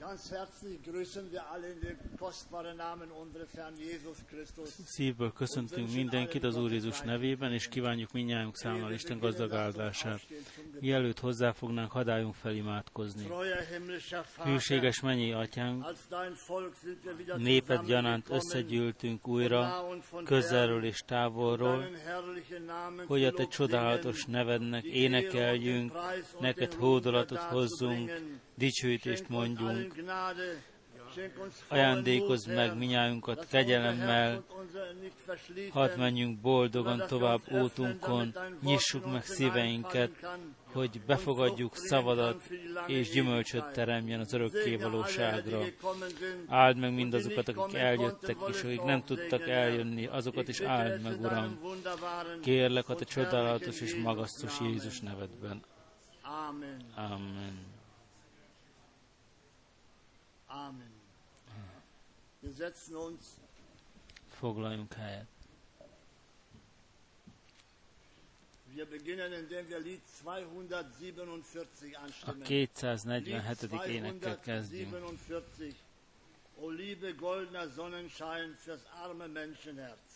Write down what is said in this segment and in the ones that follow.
Ganz herzlich grüßen wir alle in dem kostbaren Namen unseres Herrn Jesus Christus. Szívből köszöntünk mindenkit az Úr Jézus nevében, és kívánjuk minnyájunk számára Isten gazdag áldását. Mielőtt hozzáfognánk, hadáljunk fel imádkozni. Hűséges mennyi atyánk, néped gyanánt összegyűltünk újra, közelről és távolról, hogy a te csodálatos nevednek énekeljünk, neked hódolatot hozzunk, dicsőítést mondjunk, Ajándékozz meg minnyájunkat kegyelemmel, hadd menjünk boldogan tovább útunkon, nyissuk meg szíveinket, hogy befogadjuk szavadat, és gyümölcsöt teremjen az örökké valóságra. Áld meg mindazokat, akik eljöttek, és akik nem tudtak eljönni, azokat is áld meg, Uram. Kérlek a te csodálatos és magasztos. Jézus nevedben. Amen. Amen. Amen. Wir setzen uns Foglaljunk helyet. Wir beginnen, indem wir Lied 247 A anstimmen. 247. énekkel kezdjünk. 247. O liebe goldener Sonnenschein fürs arme Menschenherz.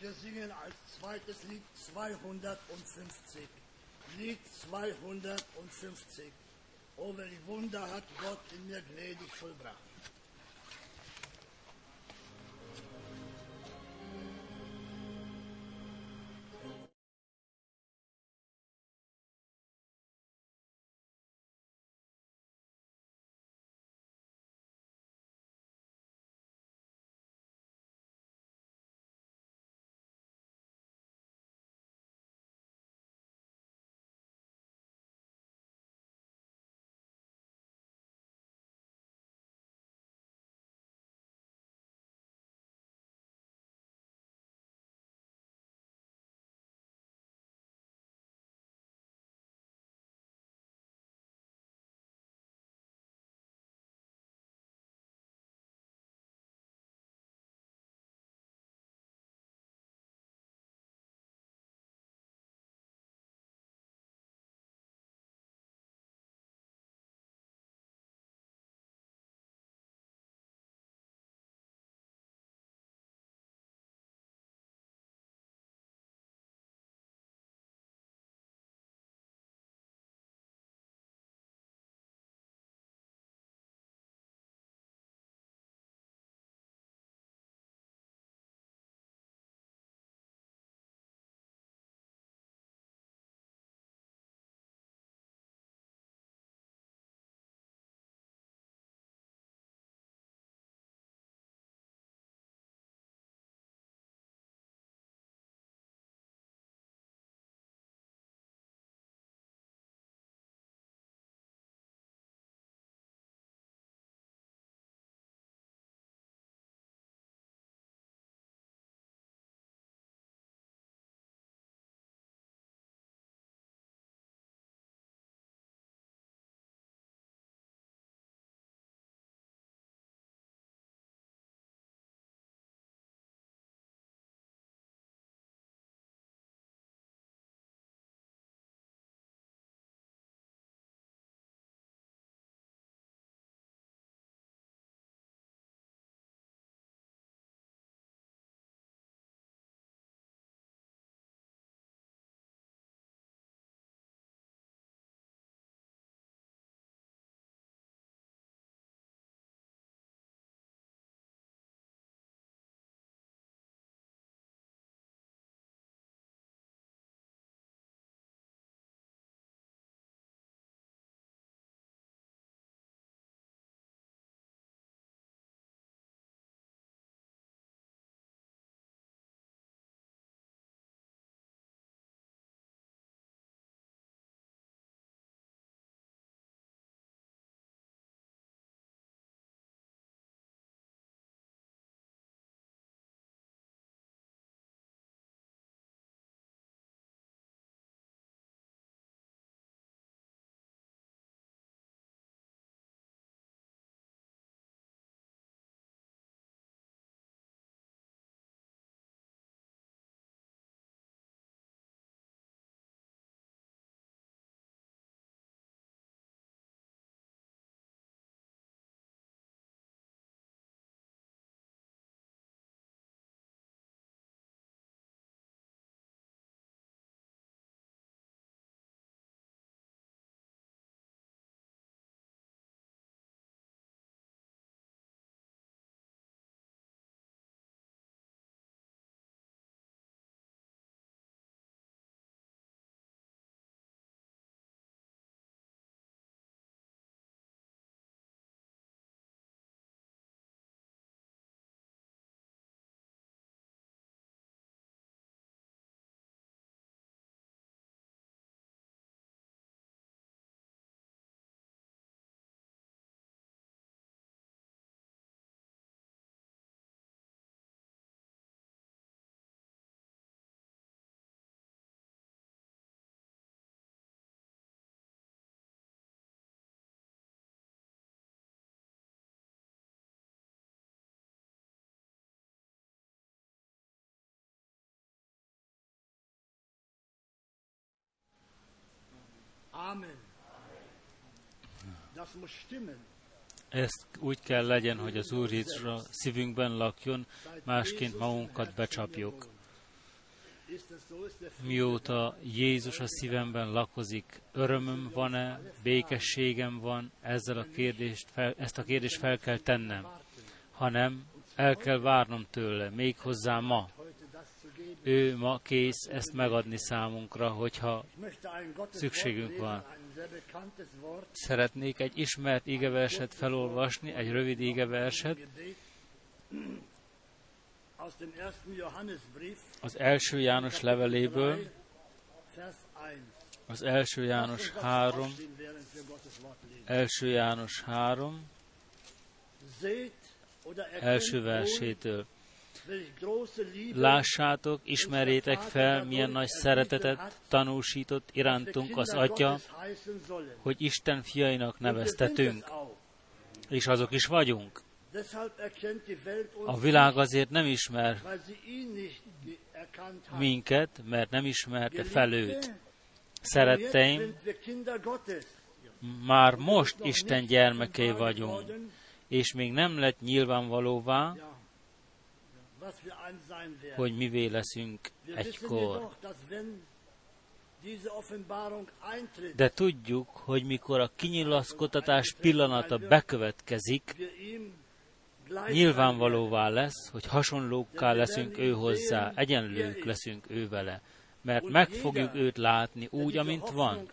Wir singen als zweites Lied 250. Lied 250. Oh, welch Wunder hat Gott in mir gnädig vollbracht. Ezt úgy kell legyen, hogy az Úr Jézus a szívünkben lakjon, másként magunkat becsapjuk. mióta Jézus a szívemben lakozik, örömöm van-e, békességem van, ezzel a kérdést fel, ezt a kérdést fel kell tennem, hanem el kell várnom tőle, még hozzá ma. Ő ma kész ezt megadni számunkra, hogyha szükségünk van. Szeretnék egy ismert igeverset felolvasni, egy rövid igeverset, az első János leveléből, az első János 3, első János 3, első versétől. Lássátok, ismerjétek fel, milyen nagy szeretetet tanúsított irántunk az Atya, hogy Isten fiainak neveztetünk, és azok is vagyunk. A világ azért nem ismer minket, mert nem ismerte fel őt. Szeretteim, már most Isten gyermekei vagyunk, és még nem lett nyilvánvalóvá, hogy mivé leszünk egykor. De tudjuk, hogy mikor a kinyilaszkotatás pillanata bekövetkezik, nyilvánvalóvá lesz, hogy hasonlókká leszünk ő hozzá, egyenlők leszünk ő vele, mert meg fogjuk őt látni úgy, amint van.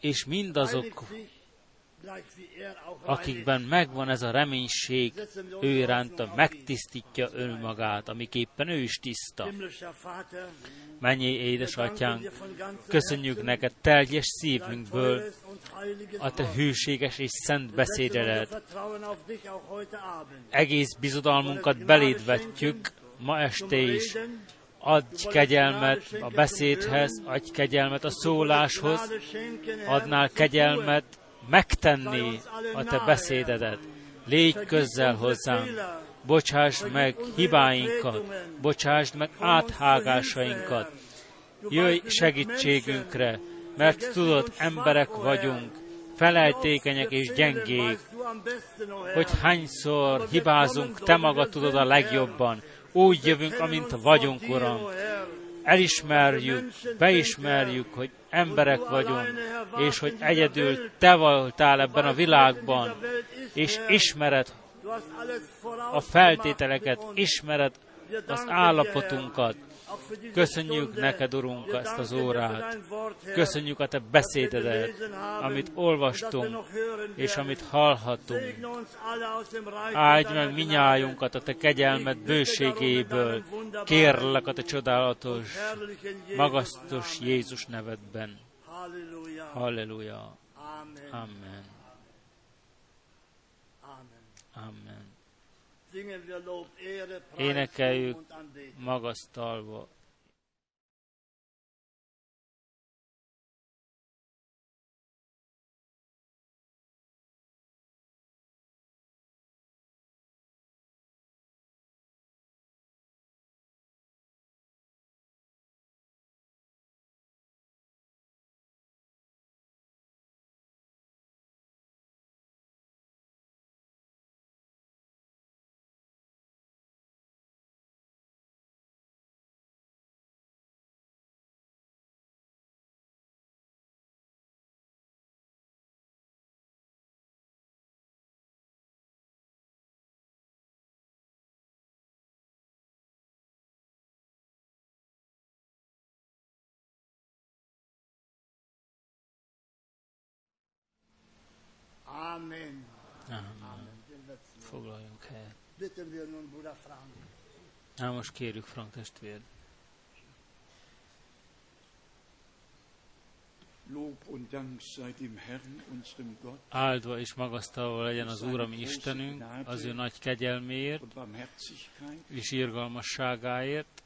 És mindazok, akikben megvan ez a reménység, ő iránta megtisztítja önmagát, amiképpen ő is tiszta. Mennyi édesatyánk, köszönjük neked teljes szívünkből a te hűséges és szent beszédedet. Egész bizodalmunkat beléd vetjük ma este is. Adj kegyelmet a beszédhez, adj kegyelmet a szóláshoz, adnál kegyelmet megtenni a te beszédedet. Légy közel hozzánk, bocsásd meg hibáinkat, bocsásd meg áthágásainkat. Jöjj segítségünkre, mert tudod, emberek vagyunk, felejtékenyek és gyengék, hogy hányszor hibázunk, te magad tudod a legjobban. Úgy jövünk, amint vagyunk, Uram. Elismerjük, beismerjük, hogy emberek vagyunk, és hogy egyedül te voltál ebben a világban, és ismered a feltételeket, ismered az állapotunkat. Köszönjük neked, Urunk, ezt az órát. Köszönjük a te beszédedet, amit olvastunk, és amit hallhatunk. Áldj meg minnyájunkat a te kegyelmed bőségéből. Kérlek a te csodálatos, magasztos Jézus nevedben. Halleluja. Amen. Amen. Énekeljük magasztalva. Amen. Amen. Foglaljunk helyet. Bitten wir nun Bruder Frank. Na most kérjük Frank testvér. Lob und Dank sei dem Herrn, unserem Gott Áldva és magasztalva legyen az Úr, ami Istenünk, az ő nagy kegyelméért és irgalmasságáért.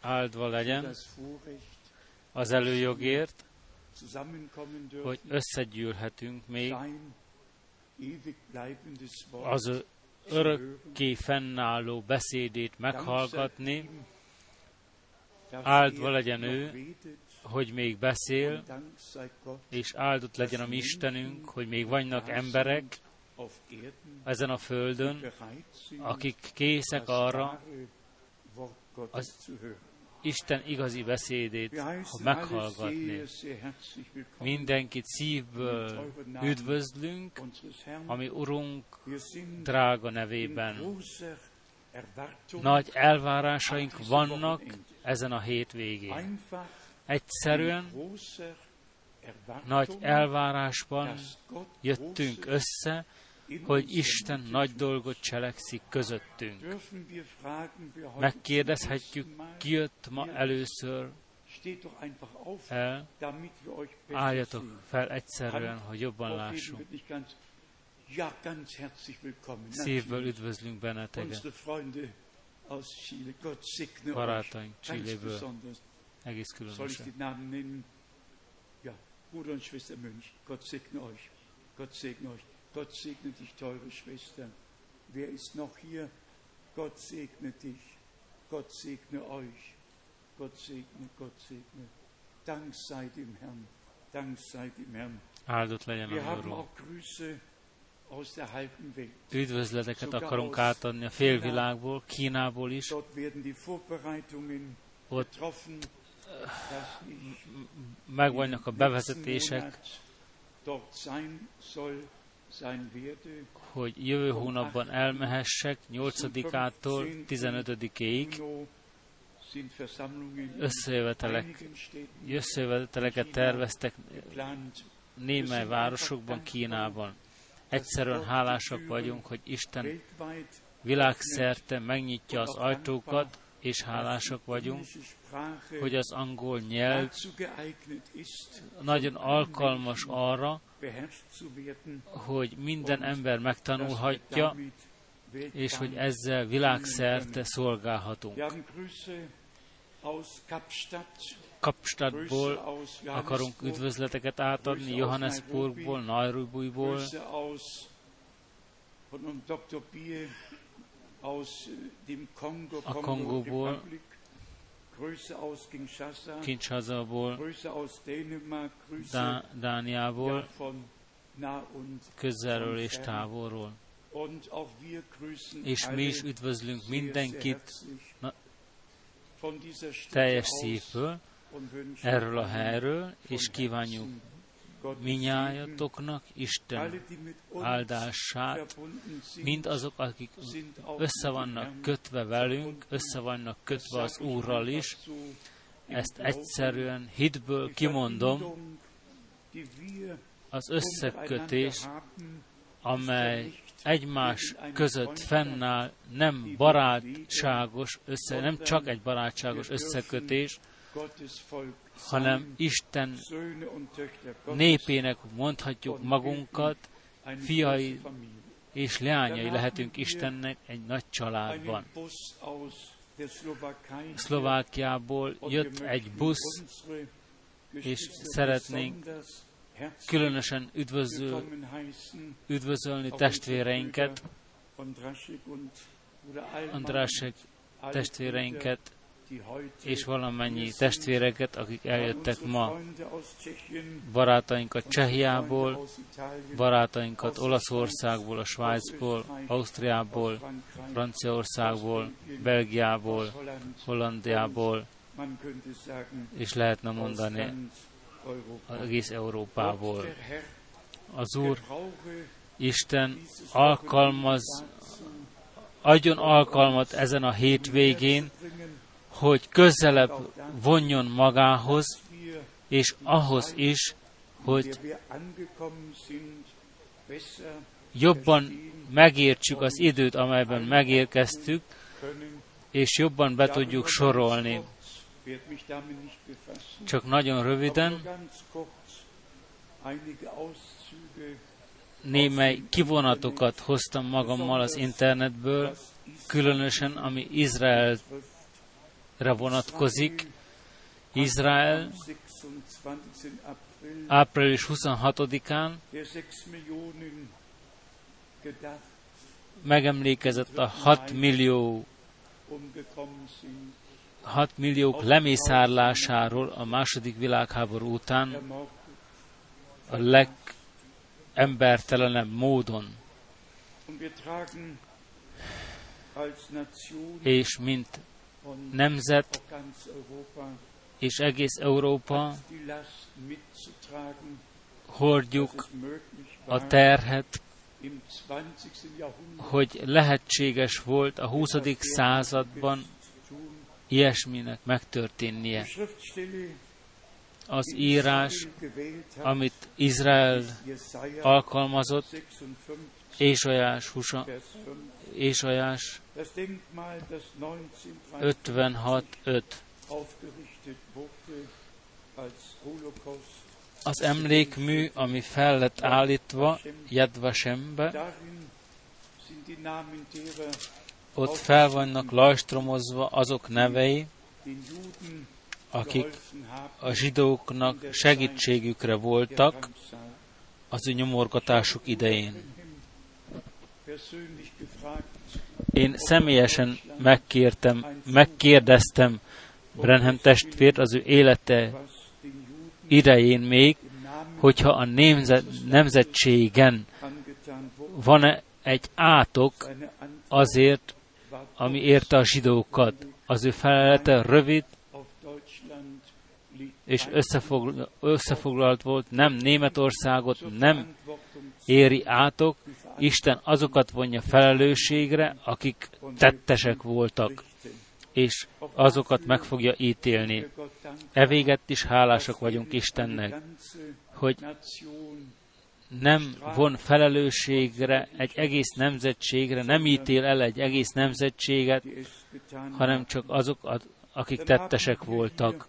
Áldva legyen az előjogért, hogy összegyűlhetünk még. Az örökké fennálló beszédét meghallgatni, áldva er legyen ő, hogy még beszél, és áldott legyen a mi Istenünk, hogy még vannak emberek ezen a földön, akik készek arra, Az-. Isten igazi beszédét ha meghallgatni. Mindenkit szívből üdvözlünk, ami Urunk drága nevében. Nagy elvárásaink vannak ezen a hétvégén. Egyszerűen nagy elvárásban jöttünk össze, hogy Isten nagy dolgot cselekszik közöttünk. Megkérdezhetjük, ki jött ma először el, álljatok fel egyszerűen, hogy jobban lássunk. Szívből üdvözlünk benneteket, barátaink Csilléből, egész különösen. Bruder und Schwester Mönch, Gott segne euch. Gott segne euch. Gott segne dich, teure Schwester. Wer ist noch hier? Gott segne dich. Gott segne euch. Gott segne, Gott segne. Dank sei dem Herrn. Dank sei dem Herrn. Wir haben auch Grüße aus der halben Welt. Üdvözleteket akarunk átadni a félvilágból, Kínából is. Dort werden die Vorbereitungen Ott getroffen, megvannak a bevezetések, dort sein soll. Hogy jövő hónapban elmehessek 8-ától 15-ig Juni sind Versammlungen in összejövetelek, összejöveteleket terveztek némely városokban, Kínában. Egyszerűen hálásak vagyunk, hogy Isten világszerte megnyitja az ajtókat, és hálásak vagyunk, hogy az angol nyelv nagyon alkalmas arra, hogy minden ember megtanulhatja, és hogy ezzel világszerte szolgálhatunk. Kapstadtból akarunk üdvözleteket átadni, Johannesburgból, Nairobiból, A Kongo Kongóból, Grüße Dá- Dániából, közelről és távolról. És mi is üdvözlünk mindenkit. na- teljes szívből erről a helyről, és kívánjuk minnyájatoknak Isten áldását, mind azok, akik össze vannak kötve velünk, össze vannak kötve az Úrral is, ezt egyszerűen hitből kimondom, az összekötés, amely egymás között fennáll, nem barátságos össze, nem csak egy barátságos összekötés, hanem Isten népének mondhatjuk magunkat, fiai és leányai lehetünk Istennek egy nagy családban. Szlovákiából jött egy busz, és szeretnénk különösen üdvözöl, üdvözölni testvéreinket, Andrásek testvéreinket, és valamennyi testvéreket, akik eljöttek ma, barátainkat Csehiából, barátainkat Olaszországból, a Svájcból, Ausztriából, Franciaországból, Belgiából. Hollandiából, és lehetne mondani az egész Európából. Az Úr, Isten alkalmaz, adjon alkalmat ezen a hétvégén, hogy közelebb vonjon magához, és ahhoz is, hogy jobban megértsük az időt, amelyben megérkeztük, és jobban be tudjuk sorolni. Csak nagyon röviden, némely kivonatokat hoztam magammal az internetből, különösen ami Izraelre betrifft. vonatkozik. Izrael Am 26. April április 26-án der 6 Millionen gedacht megemlékezett a 6 millió umgekommen sind, 6 milliók lemészárlásáról a második világháború után a legembertelenebb módon, és mint nemzet és egész Európa hordjuk a terhet, im 20. Jahrhundert hogy lehetséges volt a 20. században ilyesminek megtörténnie. Az írás, amit Izrael alkalmazott, 56, Ésajás, Husa, Vers 5. Ésajás Das Denkmal, das 1953 56.5. aufgerichtet wurde als Holocaust, Az emlékmű, ami fel lett állítva Jedvasembe, ott fel vannak lajstromozva azok nevei, akik a zsidóknak segítségükre voltak az ő nyomorgatásuk idején. Én személyesen megkértem, megkérdeztem Brenham testvért az ő élete idején még, hogyha a nemzet, nemzetségen van-e egy átok azért, ami érte a zsidókat. Az ő felelete rövid és összefoglalt volt, nem Németországot, nem éri átok, Isten azokat vonja felelősségre, akik tettesek voltak, és azokat meg fogja ítélni. E véget is hálásak vagyunk Istennek, hogy nem von felelősségre egy egész nemzetségre, nem ítél el egy egész nemzetséget, hanem csak azok, akik tettesek voltak.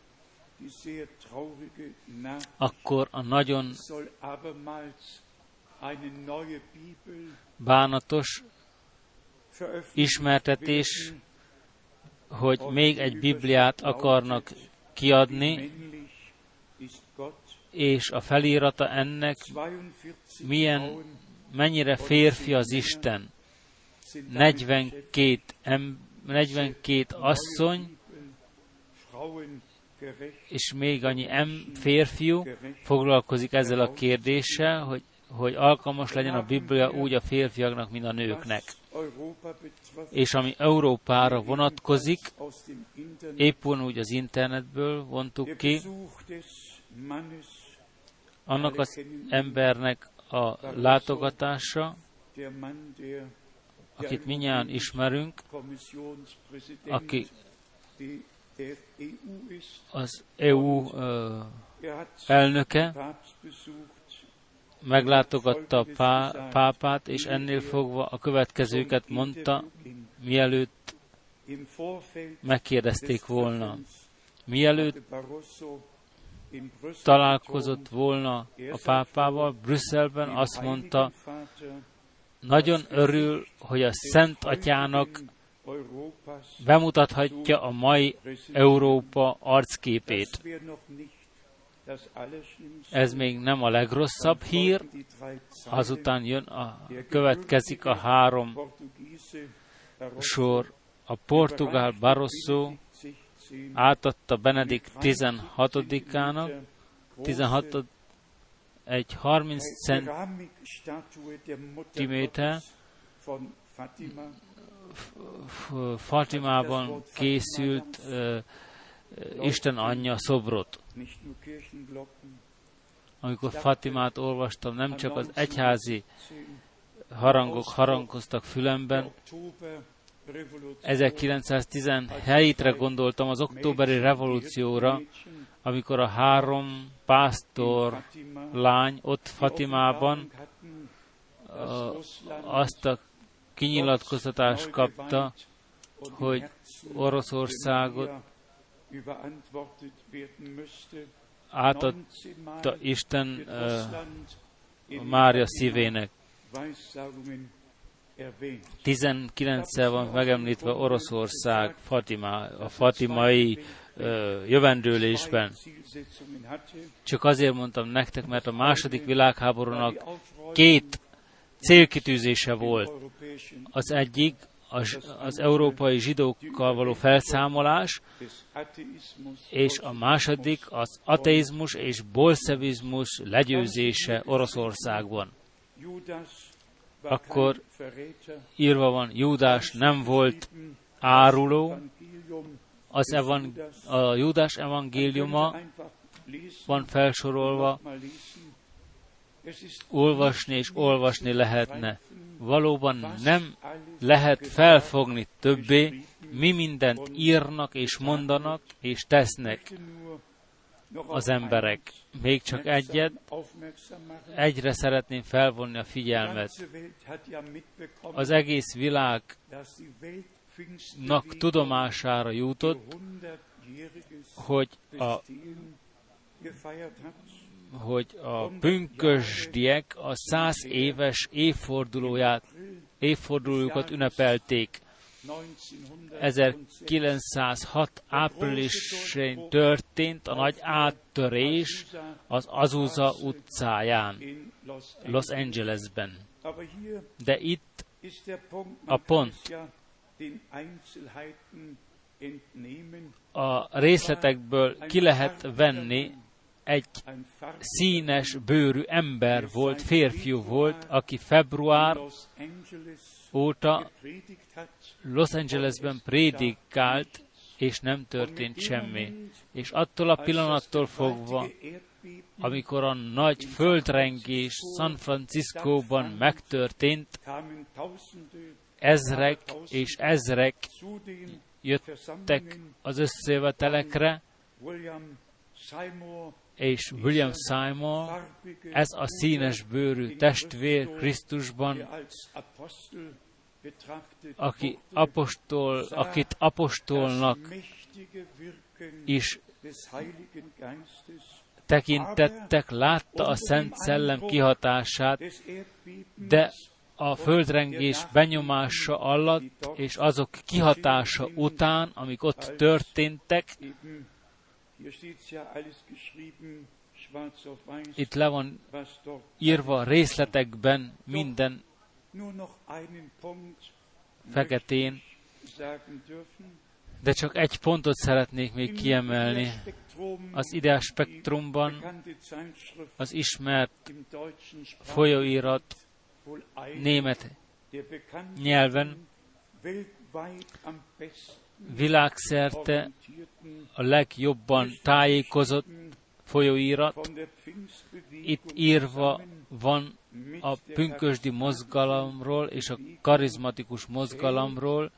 Akkor a nagyon bánatos ismertetés, hogy még egy Bibliát akarnak kiadni, és a felírata ennek 42 milyen, mennyire férfi az Isten. sind damit 42, em, 42 asszony, és még annyi em, férfiú foglalkozik ezzel a kérdéssel, hogy, hogy alkalmas legyen a Biblia úgy a férfiaknak, mint a nőknek. És ami Európára vonatkozik, aus dem Internet, épp úgy az internetből vontuk ki, annak az embernek a látogatása, akit minnyáján ismerünk, aki az EU hat elnöke, meglátogatta a pá, pápát, és ennél fogva a következőket mondta, mielőtt megkérdezték volna. Mielőtt találkozott volna a pápával Brüsszelben, azt mondta, nagyon örül, hogy a Szent Atyának bemutathatja a mai Európa arcképét. Ez még nem a legrosszabb hír, azután jön a, következik a három sor. A portugál Barroso átadta Benedikt 16-ának, 16 egy 30 centiméter Fatimában készült uh, Isten anyja szobrot. Amikor Fatimát olvastam, nem csak az egyházi harangok harangoztak fülemben, Oktober Revolution 1917-re gondoltam az októberi revolúcióra, amikor a három pásztor lány ott Fatimában azt a kinyilatkoztatást kapta, hogy Oroszországot átadta Isten uh, Mária szívének. 19-szer van megemlítve Oroszország Fatima, a fatimai uh, jövendőlésben. Csak azért mondtam nektek, mert a második világháborúnak két célkitűzése volt. Az egyik az, európai zsidókkal való felszámolás, és a második az ateizmus és bolszevizmus legyőzése Oroszországban. Akkor írva van, Júdás nem volt áruló, Az evan, a Júdás evangéliuma van felsorolva, olvasni és olvasni lehetne. Valóban nem lehet felfogni többé, mi mindent írnak és mondanak és tesznek az emberek. Még csak egyet, egyre szeretném felvonni a figyelmet. Az egész világnak tudomására jutott, hogy a hogy a pünkösdiek a száz éves évfordulóját, évfordulójukat ünnepelték. 1906 áprilisén történt a nagy áttörés az Azusa utcáján, Los Angelesben. De itt a pont a részletekből ki lehet venni egy színes bőrű ember volt, férfiú volt, aki február óta Los Angelesben prédikált, és nem történt semmi. És attól a pillanattól fogva, amikor a nagy földrengés San Franciscóban megtörtént, ezrek és ezrek jöttek az összejövetelekre, és William Simon, ez a színes bőrű testvér Krisztusban, aki apostol, akit apostolnak is tekintettek, látta a Szent Szellem kihatását, de a földrengés benyomása alatt és azok kihatása után, amik ott történtek, itt le van írva részletekben minden feketén, de csak egy pontot szeretnék még kiemelni. Az ideás spektrumban az ismert folyóirat német nyelven világszerte a legjobban tájékozott folyóirat. Itt írva van a pünkösdi mozgalomról és a karizmatikus mozgalomról.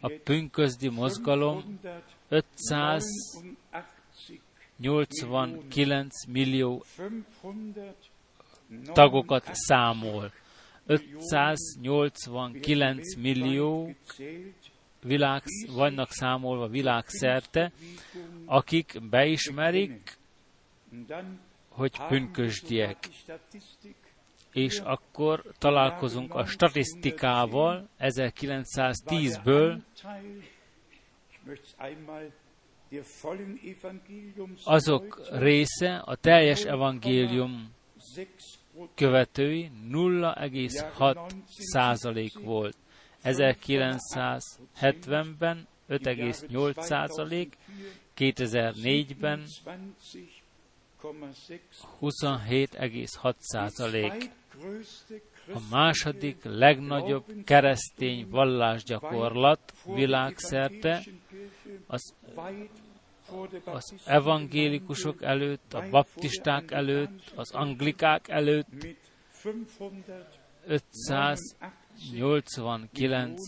A pünkösdi mozgalom 589 millió tagokat számol. 589 millió világ, vannak számolva világszerte, akik beismerik, hogy pünkösdiek. És akkor találkozunk a statisztikával 1910-ből, azok része a teljes evangélium követői 0,6 százalék volt. 1970-ben 5,8 százalék, 2004-ben 27,6 százalék. A második legnagyobb keresztény vallásgyakorlat világszerte az az evangélikusok előtt, a baptisták előtt, az anglikák előtt 589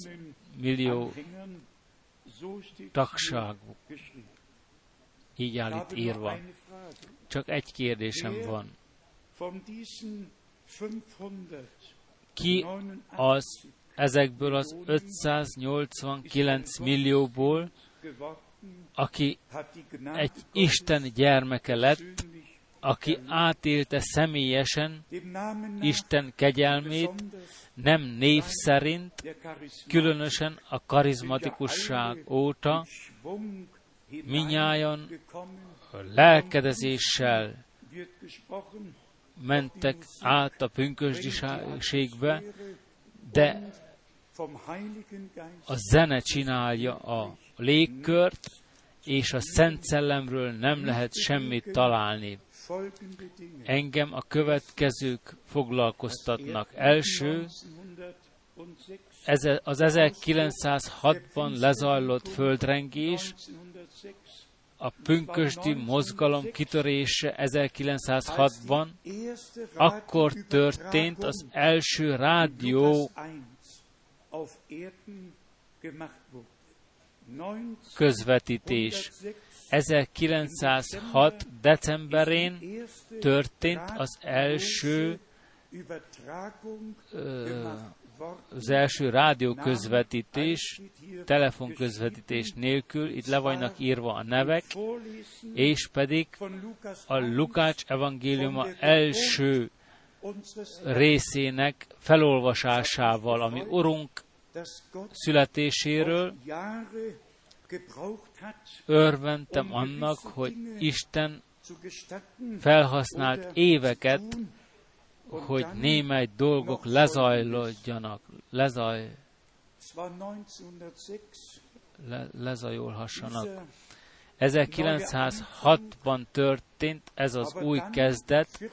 millió tagságuk. Így áll itt írva. Csak egy kérdésem van. Ki az ezekből az 589 millióból, aki egy Isten gyermeke lett, aki átélte személyesen Isten kegyelmét, nem név szerint, különösen a karizmatikusság óta, minnyáján lelkedezéssel mentek át a pünkösdiségbe, de a zene csinálja a légkört, és a Szent Szellemről nem lehet semmit találni. Engem a következők foglalkoztatnak. Első, az 1906-ban lezajlott földrengés, a pünkösdi mozgalom kitörése 1906-ban, akkor történt az első rádió közvetítés. 1906. decemberén történt az első az első rádióközvetítés, telefonközvetítés nélkül, itt le vannak írva a nevek, és pedig a Lukács evangéliuma első részének felolvasásával, ami Urunk születéséről, örventem annak, hogy Isten felhasznált éveket, hogy némely dolgok lezajlódjanak, lezaj, le, lezajolhassanak. 1906-ban történt ez az új kezdet,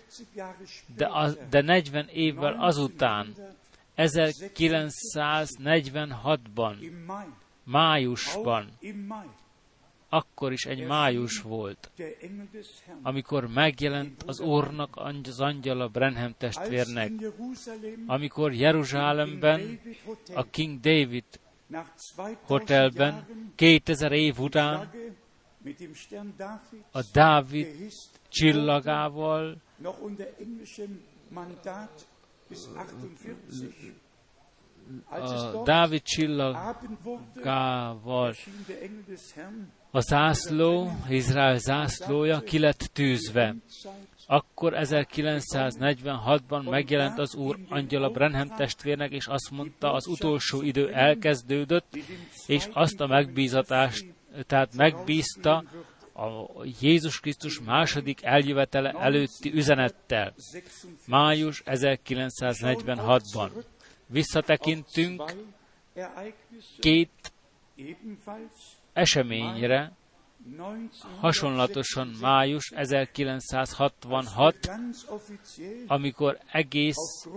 de, az, de 40 évvel azután, 1946-ban, májusban, akkor is egy május volt, amikor megjelent az Úrnak az angyala Brenham testvérnek, amikor Jeruzsálemben a King David hotelben 2000 év után a Dávid csillagával a Dávid csillagával a zászló, Izrael zászlója ki lett tűzve. Akkor 1946-ban megjelent az Úr angyala Brenham testvérnek, és azt mondta, az utolsó idő elkezdődött, és azt a megbízatást, tehát megbízta a Jézus Krisztus második eljövetele előtti üzenettel. Május 1946-ban. Visszatekintünk két eseményre, hasonlatosan május 1966, amikor egész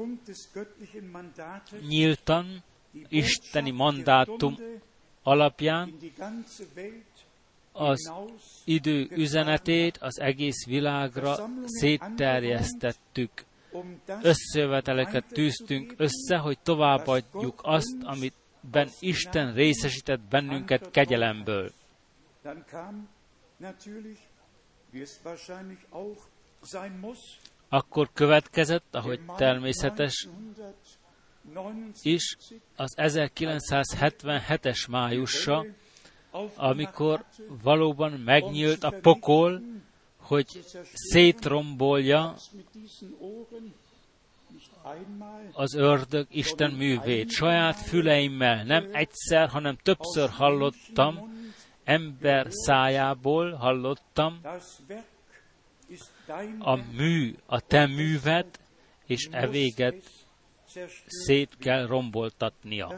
nyíltan isteni mandátum alapján az idő üzenetét az egész világra szétterjesztettük. Összeveteleket tűztünk össze, hogy továbbadjuk azt, amit ben Isten részesített bennünket kegyelemből. Akkor következett, ahogy természetes is, az 1977-es májusa, amikor valóban megnyílt a pokol, hogy szétrombolja az ördög Isten művét. Saját füleimmel nem egyszer, hanem többször hallottam, ember szájából hallottam, a mű, a te művet, és e véget szét kell romboltatnia.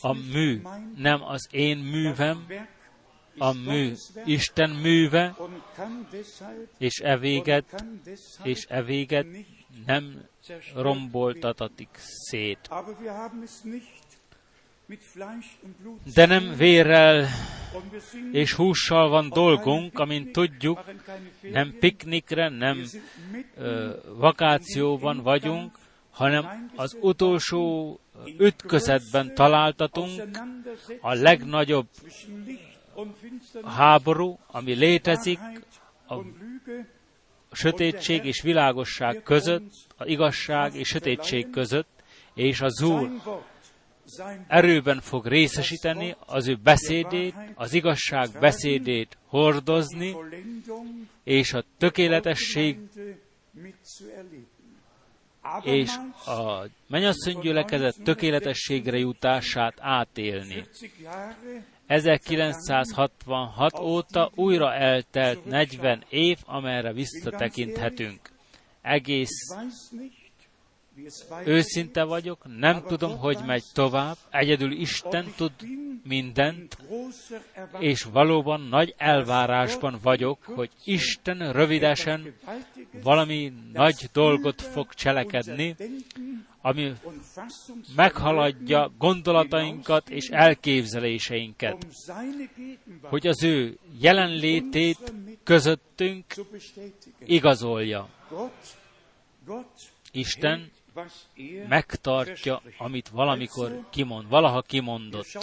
A mű nem az én művem, a mű Isten műve, és e véget, és e véget nem romboltatatik szét. De nem vérrel és hússal van dolgunk, amint tudjuk, nem piknikre, nem ö, vakációban vagyunk, hanem az utolsó ütközetben találtatunk a legnagyobb háború, ami létezik, a sötétség és világosság között, a igazság és sötétség között, és az Úr erőben fog részesíteni az ő beszédét, az igazság beszédét hordozni, és a tökéletesség és a mennyasszony gyülekezet tökéletességre jutását átélni. 1966 óta újra eltelt 40 év, amerre visszatekinthetünk. Egész őszinte vagyok, nem tudom, hogy megy tovább, egyedül Isten tud mindent, és valóban nagy elvárásban vagyok, hogy Isten rövidesen valami nagy dolgot fog cselekedni, ami meghaladja gondolatainkat és elképzeléseinket, hogy az ő jelenlétét közöttünk igazolja. Isten megtartja, amit valamikor kimond, valaha kimondott.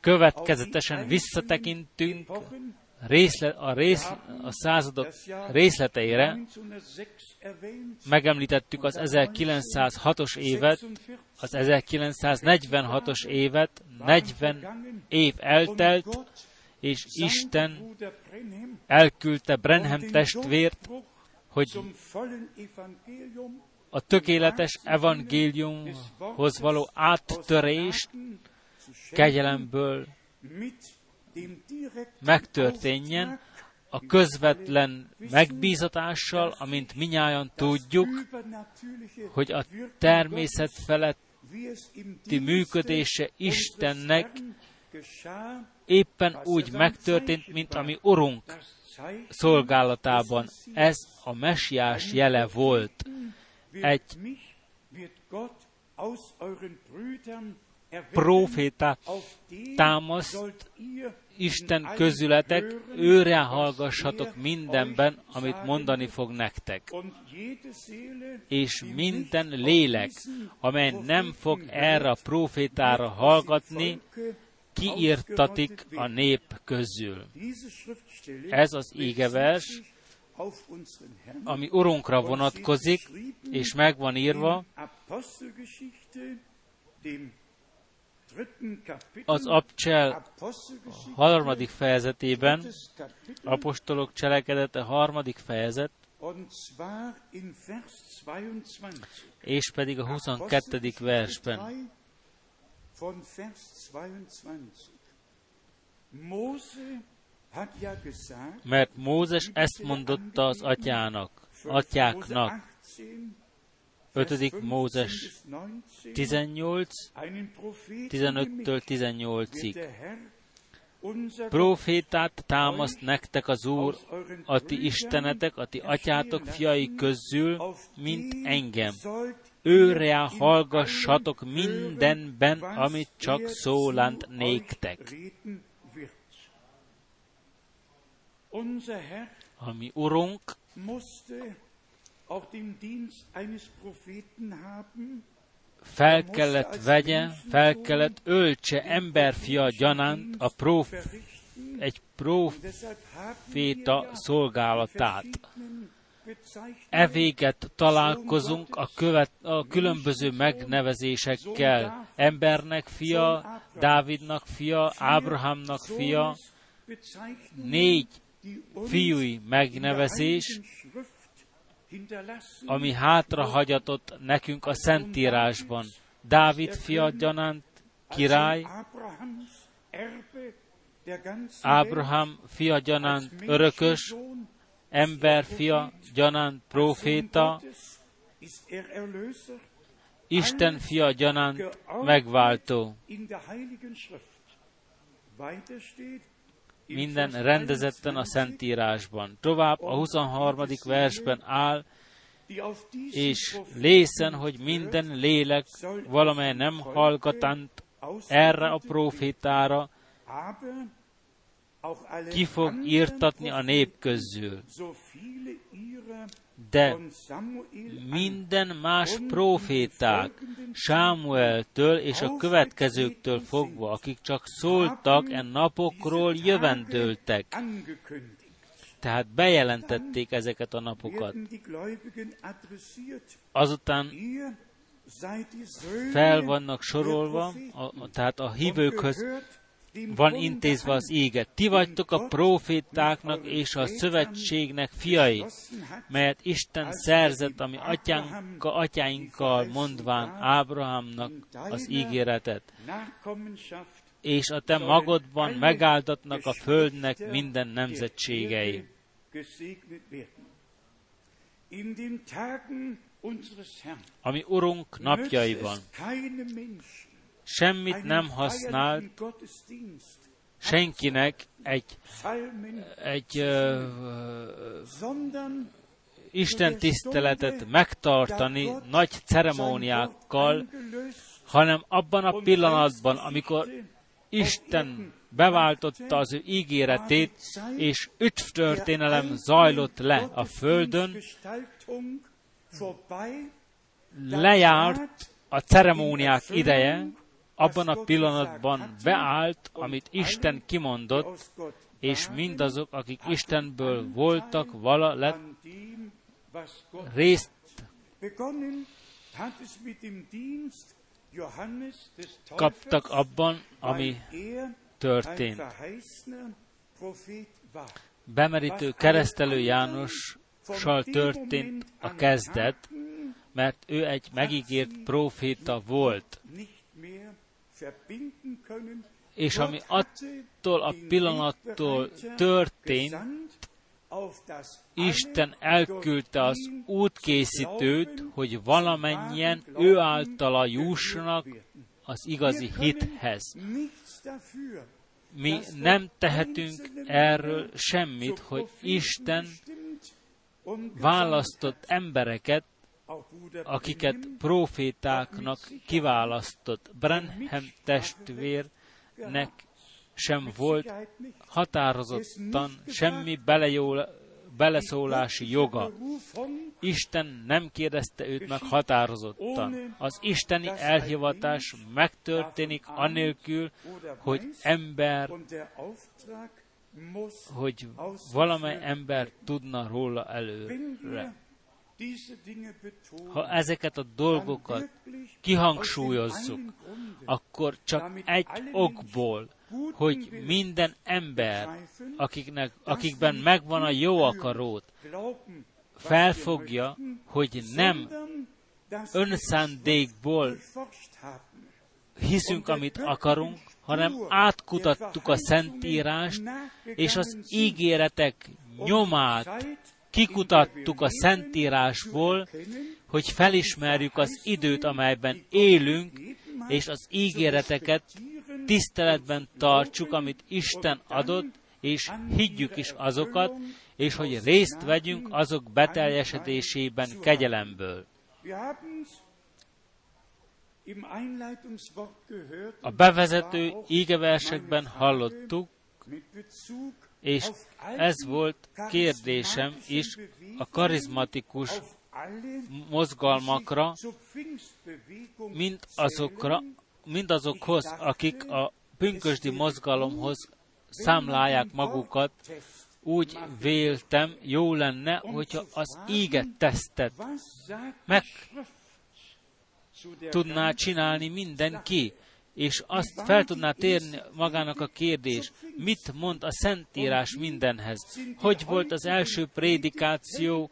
Következetesen visszatekintünk Epochen, részle, a, rész, a századok részleteire, 1906 erwähnt, megemlítettük az 1906-os évet, 46 az 1946-os évet, 40 év eltelt, és Isten Brenhem, elküldte Brenham den testvért, hogy a tökéletes evangéliumhoz való áttörést kegyelemből megtörténjen, a közvetlen megbízatással, amint minnyáján tudjuk, hogy a természet feletti működése Istennek éppen úgy megtörtént, mint ami Urunk szolgálatában. Ez a mesiás jele volt. Egy den támaszt Isten közületek, őre hallgassatok mindenben, amit mondani fog nektek. És minden lélek, amely nem fog erre a profétára hallgatni, kiírtatik a nép közül. Ez az Herrn ami Urunkra vonatkozik, és meg van írva az Abcsel harmadik fejezetében, apostolok cselekedete harmadik fejezet, und zwar in Vers 22. és pedig a 22. versben. 3 Von Vers 22. Mose hat ja gesagt, Mert Mózes ezt mondotta az atyának, atyáknak. 5. Mózes 18, 15-től 18-ig. Profétát támaszt nektek az Úr, a ti istenetek, a ti atyátok fiai közül, mint engem. Őre hallgassatok mindenben, amit csak szólant néktek. Urunk eines Propheten haben, fel kellett vegye, fel kellett öltse emberfia gyanánt a próf, egy proféta szolgálatát. E véget találkozunk a, követ, a különböző megnevezésekkel. Embernek fia, Dávidnak fia, Ábrahámnak fia, négy fiúi megnevezés, ami hátrahagyatott nekünk a Szentírásban. Dávid fia gyanánt király, Ábrahám fia gyanánt örökös, ember fia gyanánt Erlöser, Isten fia gyanánt megváltó. Minden rendezetten a 21, Szentírásban. Tovább a 23. versben áll, és lészen, hogy minden lélek, valamely nem hallgatant erre a profétára, ki fog írtatni a nép közül. De minden más proféták, Sámueltől és a következőktől fogva, akik csak szóltak e napokról, jövendőltek. Tehát bejelentették ezeket a napokat. Azután fel vannak sorolva, a, tehát a hívőkhöz van intézve az éget. Ti vagytok a profétáknak és a szövetségnek fiai, melyet Isten szerzett, ami atyánka, atyáinkkal mondván Ábrahámnak az ígéretet, és a te magodban megáldatnak a földnek minden nemzetségei. Ami Urunk napjaiban semmit nem használt senkinek egy, egy sondern Isten tiszteletet megtartani nagy ceremóniákkal, hanem abban a pillanatban, amikor Isten beváltotta az ő ígéretét, és öt történelem zajlott le a földön, lejárt a ceremóniák ideje, abban a pillanatban beállt, amit Isten kimondott, és mindazok, akik Istenből voltak, vala lett részt kaptak abban, ami történt. Bemerítő keresztelő Jánossal történt a kezdet, mert ő egy megígért proféta volt. És ami attól a pillanattól történt, Isten elküldte az útkészítőt, hogy valamennyien ő általa jussanak az igazi hithez. Mi nem tehetünk erről semmit, hogy Isten választott embereket, akiket profétáknak kiválasztott. Brenhem testvérnek sem volt határozottan semmi belejól, beleszólási joga. Isten nem kérdezte őt meg határozottan. Az isteni elhivatás megtörténik anélkül, hogy ember, hogy valamely ember tudna róla előre. Ha ezeket a dolgokat kihangsúlyozzuk, akkor csak egy okból, hogy minden ember, akiknek, akikben megvan a jó akarót, felfogja, hogy nem önszándékból hiszünk, amit akarunk, hanem átkutattuk a Szentírást, és az ígéretek nyomát kikutattuk a Szentírásból, hogy felismerjük az időt, amelyben élünk, és az ígéreteket tiszteletben tartsuk, amit Isten adott, és higgyük is azokat, és hogy részt vegyünk azok beteljesedésében kegyelemből. A bevezető ígeversekben hallottuk, és ez volt kérdésem is a karizmatikus mozgalmakra, mint azokra, mindazokhoz, akik a pünkösdi mozgalomhoz számlálják magukat, úgy véltem, jó lenne, hogyha az íget tesztet meg tudná csinálni mindenki, és azt fel tudná térni magának a kérdés, mit mond a Szentírás mindenhez. Hogy volt az első prédikáció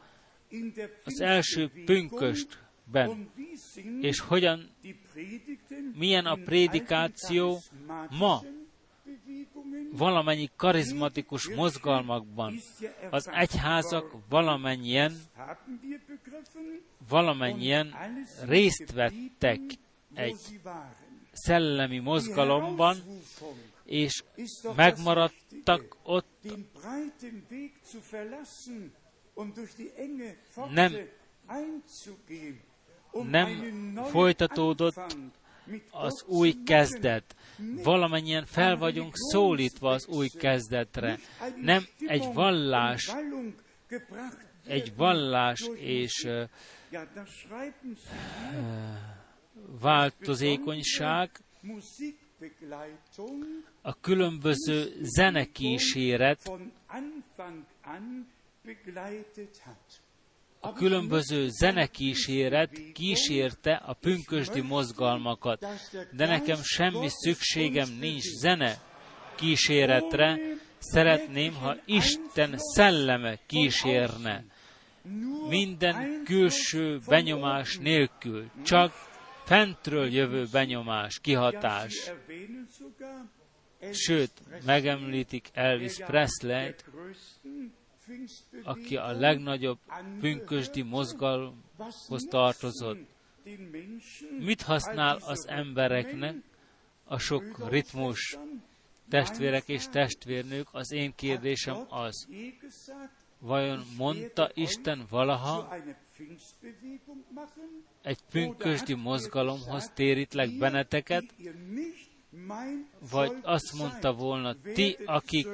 az első pünköstben, és hogyan, milyen a prédikáció ma valamennyi karizmatikus mozgalmakban. Az egyházak valamennyien, valamennyien részt vettek egy szellemi mozgalomban, és megmaradtak ott, nem, nem folytatódott az új kezdet. Valamennyien fel vagyunk szólítva az új kezdetre. Nem egy vallás, egy vallás és uh, változékonyság, a különböző zenekíséret, a különböző zenekíséret kísérte a pünkösdi mozgalmakat, de nekem semmi szükségem nincs zene kíséretre, szeretném, ha Isten szelleme kísérne. Minden külső benyomás nélkül, csak fentről jövő benyomás, kihatás. Sőt, megemlítik Elvis Presley-t, aki a legnagyobb pünkösdi mozgalomhoz tartozott. Mit használ az embereknek a sok ritmus? Testvérek és testvérnők, az én kérdésem az, Vajon mondta Isten valaha egy pünkösdi mozgalomhoz térítlek benneteket, vagy azt mondta volna, ti, akik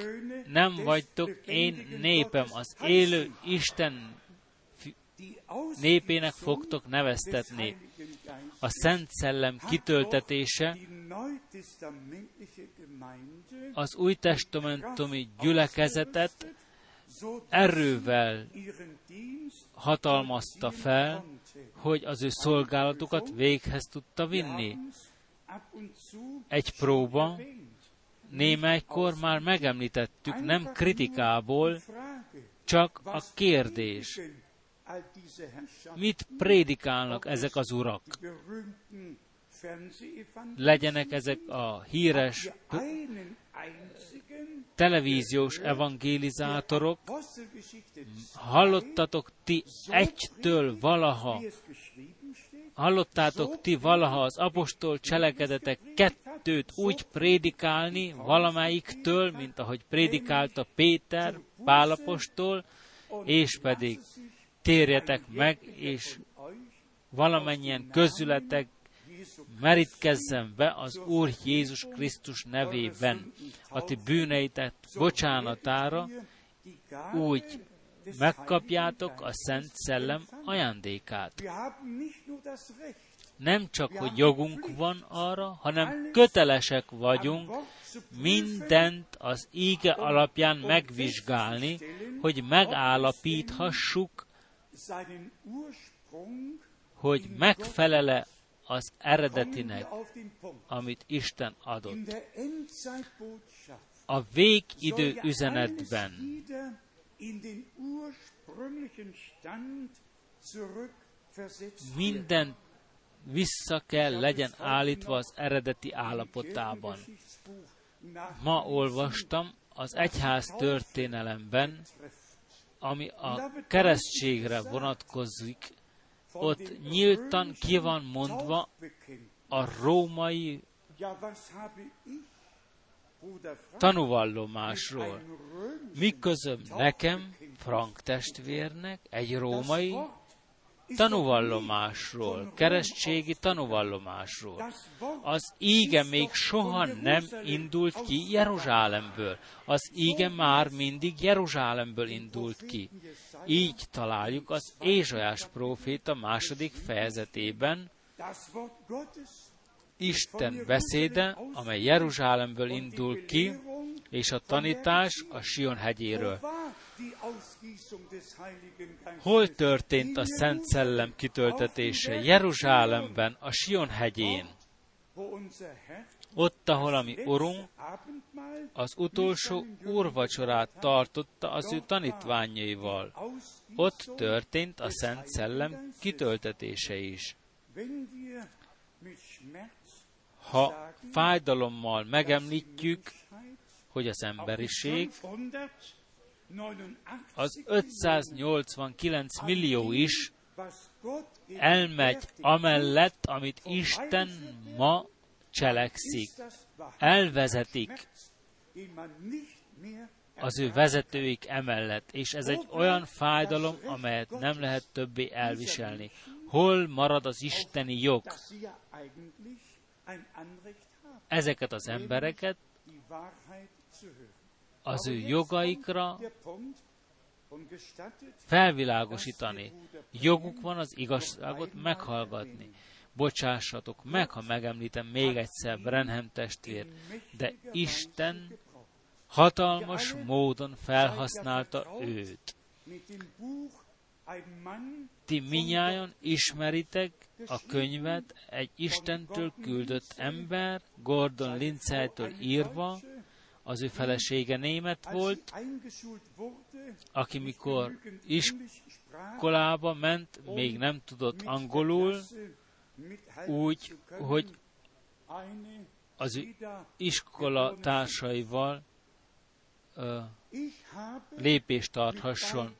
nem vagytok én népem, az élő Isten népének fogtok neveztetni. A Szent Szellem kitöltetése az új testamentumi gyülekezetet erővel hatalmazta fel, hogy az ő szolgálatukat véghez tudta vinni. Egy próba, némelykor már megemlítettük, nem kritikából, csak a kérdés. Mit prédikálnak ezek az urak? Legyenek ezek a híres televíziós evangélizátorok, hallottatok ti egytől valaha, hallottátok ti valaha az apostol cselekedetek kettőt úgy prédikálni valamelyiktől, mint ahogy prédikálta Péter, Pálapostól, és pedig térjetek meg, és valamennyien közületek merítkezzen be az Úr Jézus Krisztus nevében a ti bűneitek bocsánatára, úgy megkapjátok a Szent Szellem ajándékát. Nem csak, hogy jogunk van arra, hanem kötelesek vagyunk mindent az íge alapján megvizsgálni, hogy megállapíthassuk, hogy megfelele az eredetinek, amit Isten adott. A végidő üzenetben. Minden vissza kell legyen állítva az eredeti állapotában. Ma olvastam az egyház történelemben, ami a keresztségre vonatkozik, ott nyíltan ki van mondva a római tanúvallomásról. Mi közöm nekem, Frank testvérnek, egy római tanúvallomásról, keresztségi tanúvallomásról. Az íge még soha nem indult ki Jeruzsálemből. Az íge már mindig Jeruzsálemből indult ki. Így találjuk az Ézsajás próféta második fejezetében, Isten beszéde, amely Jeruzsálemből indul ki, és a tanítás a Sion hegyéről. Hol történt a Szent Szellem kitöltetése? Jeruzsálemben, a Sion hegyén. Ott, ahol a mi Urunk az utolsó úrvacsorát tartotta az ő tanítványaival. Ott történt a Szent Szellem kitöltetése is. Ha fájdalommal megemlítjük, hogy az emberiség az 589 millió is elmegy amellett, amit Isten ma cselekszik. Elvezetik az ő vezetőik emellett, és ez egy olyan fájdalom, amelyet nem lehet többé elviselni. Hol marad az isteni jog? Ezeket az embereket az ő jogaikra felvilágosítani. Joguk van az igazságot meghallgatni. Bocsássatok meg, ha megemlítem még egyszer Brenhem testvér, de Isten hatalmas módon felhasználta őt. Ti minnyájon ismeritek a könyvet egy Istentől küldött ember, Gordon Lindsaytől írva, az ő felesége német volt, aki mikor iskolába ment, még nem tudott angolul, úgy, hogy az ő iskola társaival uh, lépést tarthasson.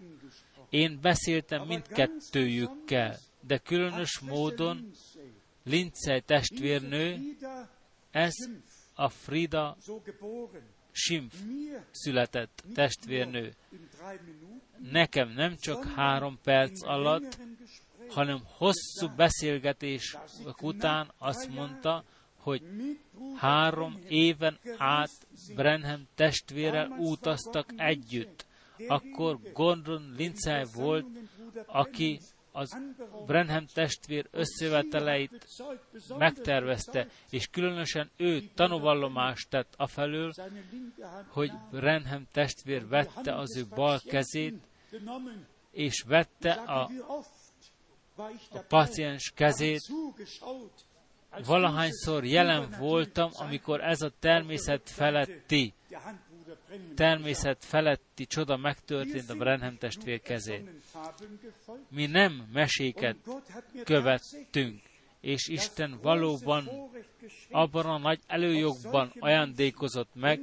Én beszéltem mindkettőjükkel, de különös módon Lindsay. Testvérnő, ez a Frida Simf született testvérnő. Nekem nem csak három perc alatt, hanem hosszú beszélgetés után azt mondta, hogy három éven át Brenham testvérel utaztak együtt. Akkor Gordon Lindsay volt, aki az Brenham testvér összeveteleit megtervezte, és különösen ő tanúvallomást tett afelől, hogy Brenham testvér vette az ő bal kezét, és vette a, a paciens kezét. Valahányszor jelen voltam, amikor ez a természet feletti természet feletti csoda megtörtént a Brenham testvér kezén. Mi nem meséket követtünk, és Isten valóban abban a nagy előjogban ajándékozott meg,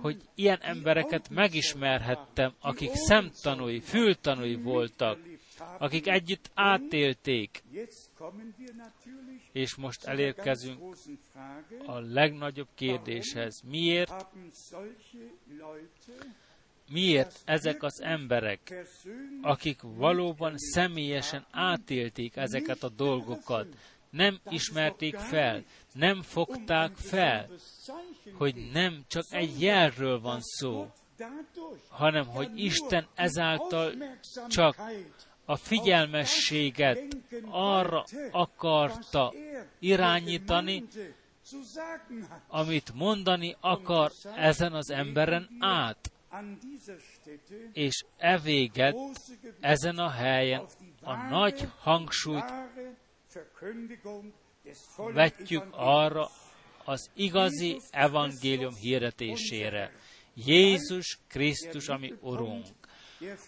hogy ilyen embereket megismerhettem, akik szemtanúi, fültanúi voltak, akik együtt átélték. És most elérkezünk a legnagyobb kérdéshez. Miért? Miért ezek az emberek, akik valóban személyesen átélték ezeket a dolgokat, nem ismerték fel, nem fogták fel, hogy nem csak egy jelről van szó, hanem hogy Isten ezáltal csak a figyelmességet arra akarta irányítani, amit mondani akar ezen az emberen át. És e véget ezen a helyen a nagy hangsúlyt vetjük arra az igazi evangélium hirdetésére. Jézus Krisztus, ami Urunk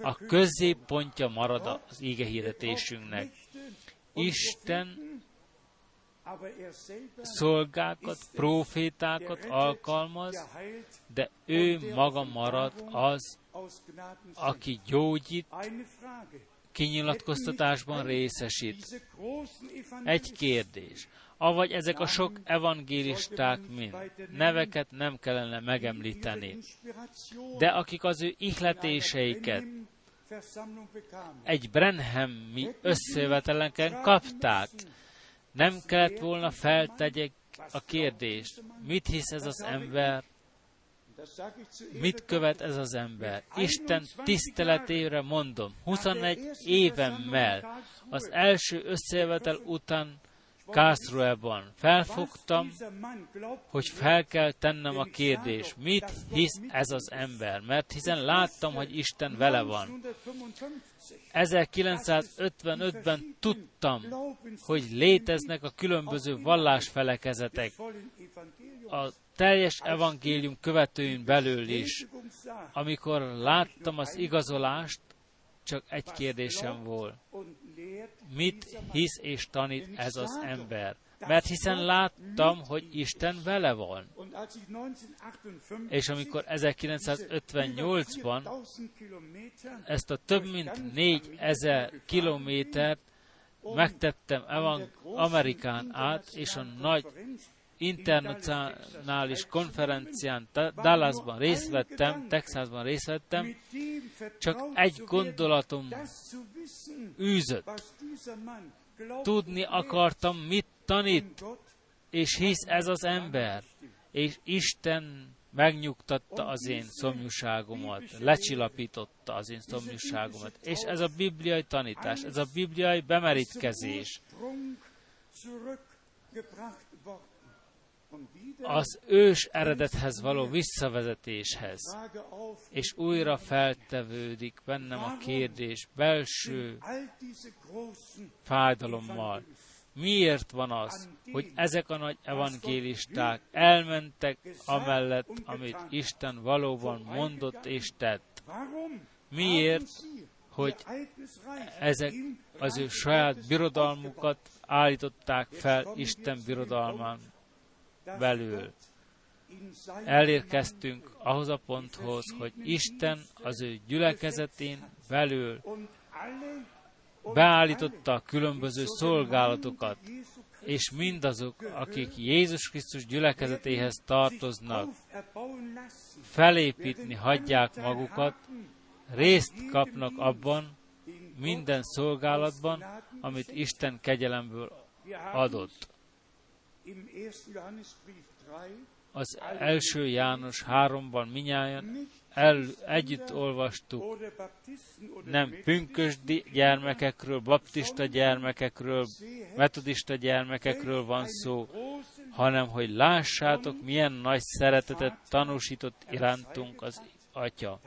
a középpontja marad az ége hirdetésünknek. Isten szolgákat, profétákat alkalmaz, de ő maga marad az, aki gyógyít, kinyilatkoztatásban részesít. Egy kérdés. Avagy ezek a sok evangélisták mind. Neveket nem kellene megemlíteni. De akik az ő ihletéseiket egy Brenhami összevetelenken kapták, nem kellett volna feltegyek a kérdést, mit hisz ez az ember, mit követ ez az ember. Isten tiszteletére mondom, 21 évemmel az első összevetel után Kászruelban felfogtam, hogy fel kell tennem a kérdés, mit hisz ez az ember, mert hiszen láttam, hogy Isten vele van. 1955-ben tudtam, hogy léteznek a különböző vallásfelekezetek, a teljes evangélium követőin belül is. Amikor láttam az igazolást, csak egy kérdésem volt mit hisz és tanít ez az ember. Mert hiszen láttam, hogy Isten vele van. És amikor 1958-ban ezt a több mint 4000 kilométert megtettem Amerikán át, és a nagy internacionális konferencián Dallasban részt vettem, Texasban részt vettem, csak egy gondolatom űzött. Tudni akartam, mit tanít, és hisz ez az ember, és Isten megnyugtatta az én szomjúságomat, lecsillapította az én szomjúságomat. És ez a bibliai tanítás, ez a bibliai bemerítkezés az ős eredethez való visszavezetéshez, és újra feltevődik bennem a kérdés belső fájdalommal. Miért van az, hogy ezek a nagy evangélisták elmentek amellett, amit Isten valóban mondott és tett? Miért, hogy ezek az ő saját birodalmukat állították fel Isten birodalmán belül. Elérkeztünk ahhoz a ponthoz, hogy Isten az ő gyülekezetén belül beállította a különböző szolgálatokat, és mindazok, akik Jézus Krisztus gyülekezetéhez tartoznak, felépítni hagyják magukat, részt kapnak abban, minden szolgálatban, amit Isten kegyelemből adott. Az első János 3-ban minnyáján el, együtt olvastuk, nem pünkösdi gyermekekről, baptista gyermekekről, metodista gyermekekről van szó, hanem hogy lássátok, milyen nagy szeretetet tanúsított irántunk az Atya,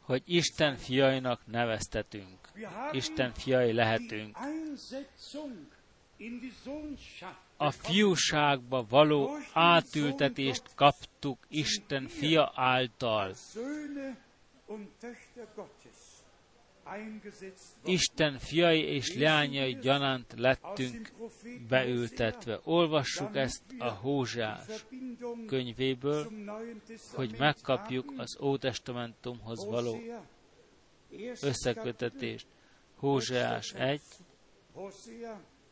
hogy Isten fiainak neveztetünk, Isten fiai lehetünk. A fiúságba való átültetést kaptuk Isten fia által. Isten fiai és leányai gyanánt lettünk beültetve. Olvassuk ezt a Hózsás könyvéből, hogy megkapjuk az Ótestamentumhoz való összekötetést. Hózsás 1,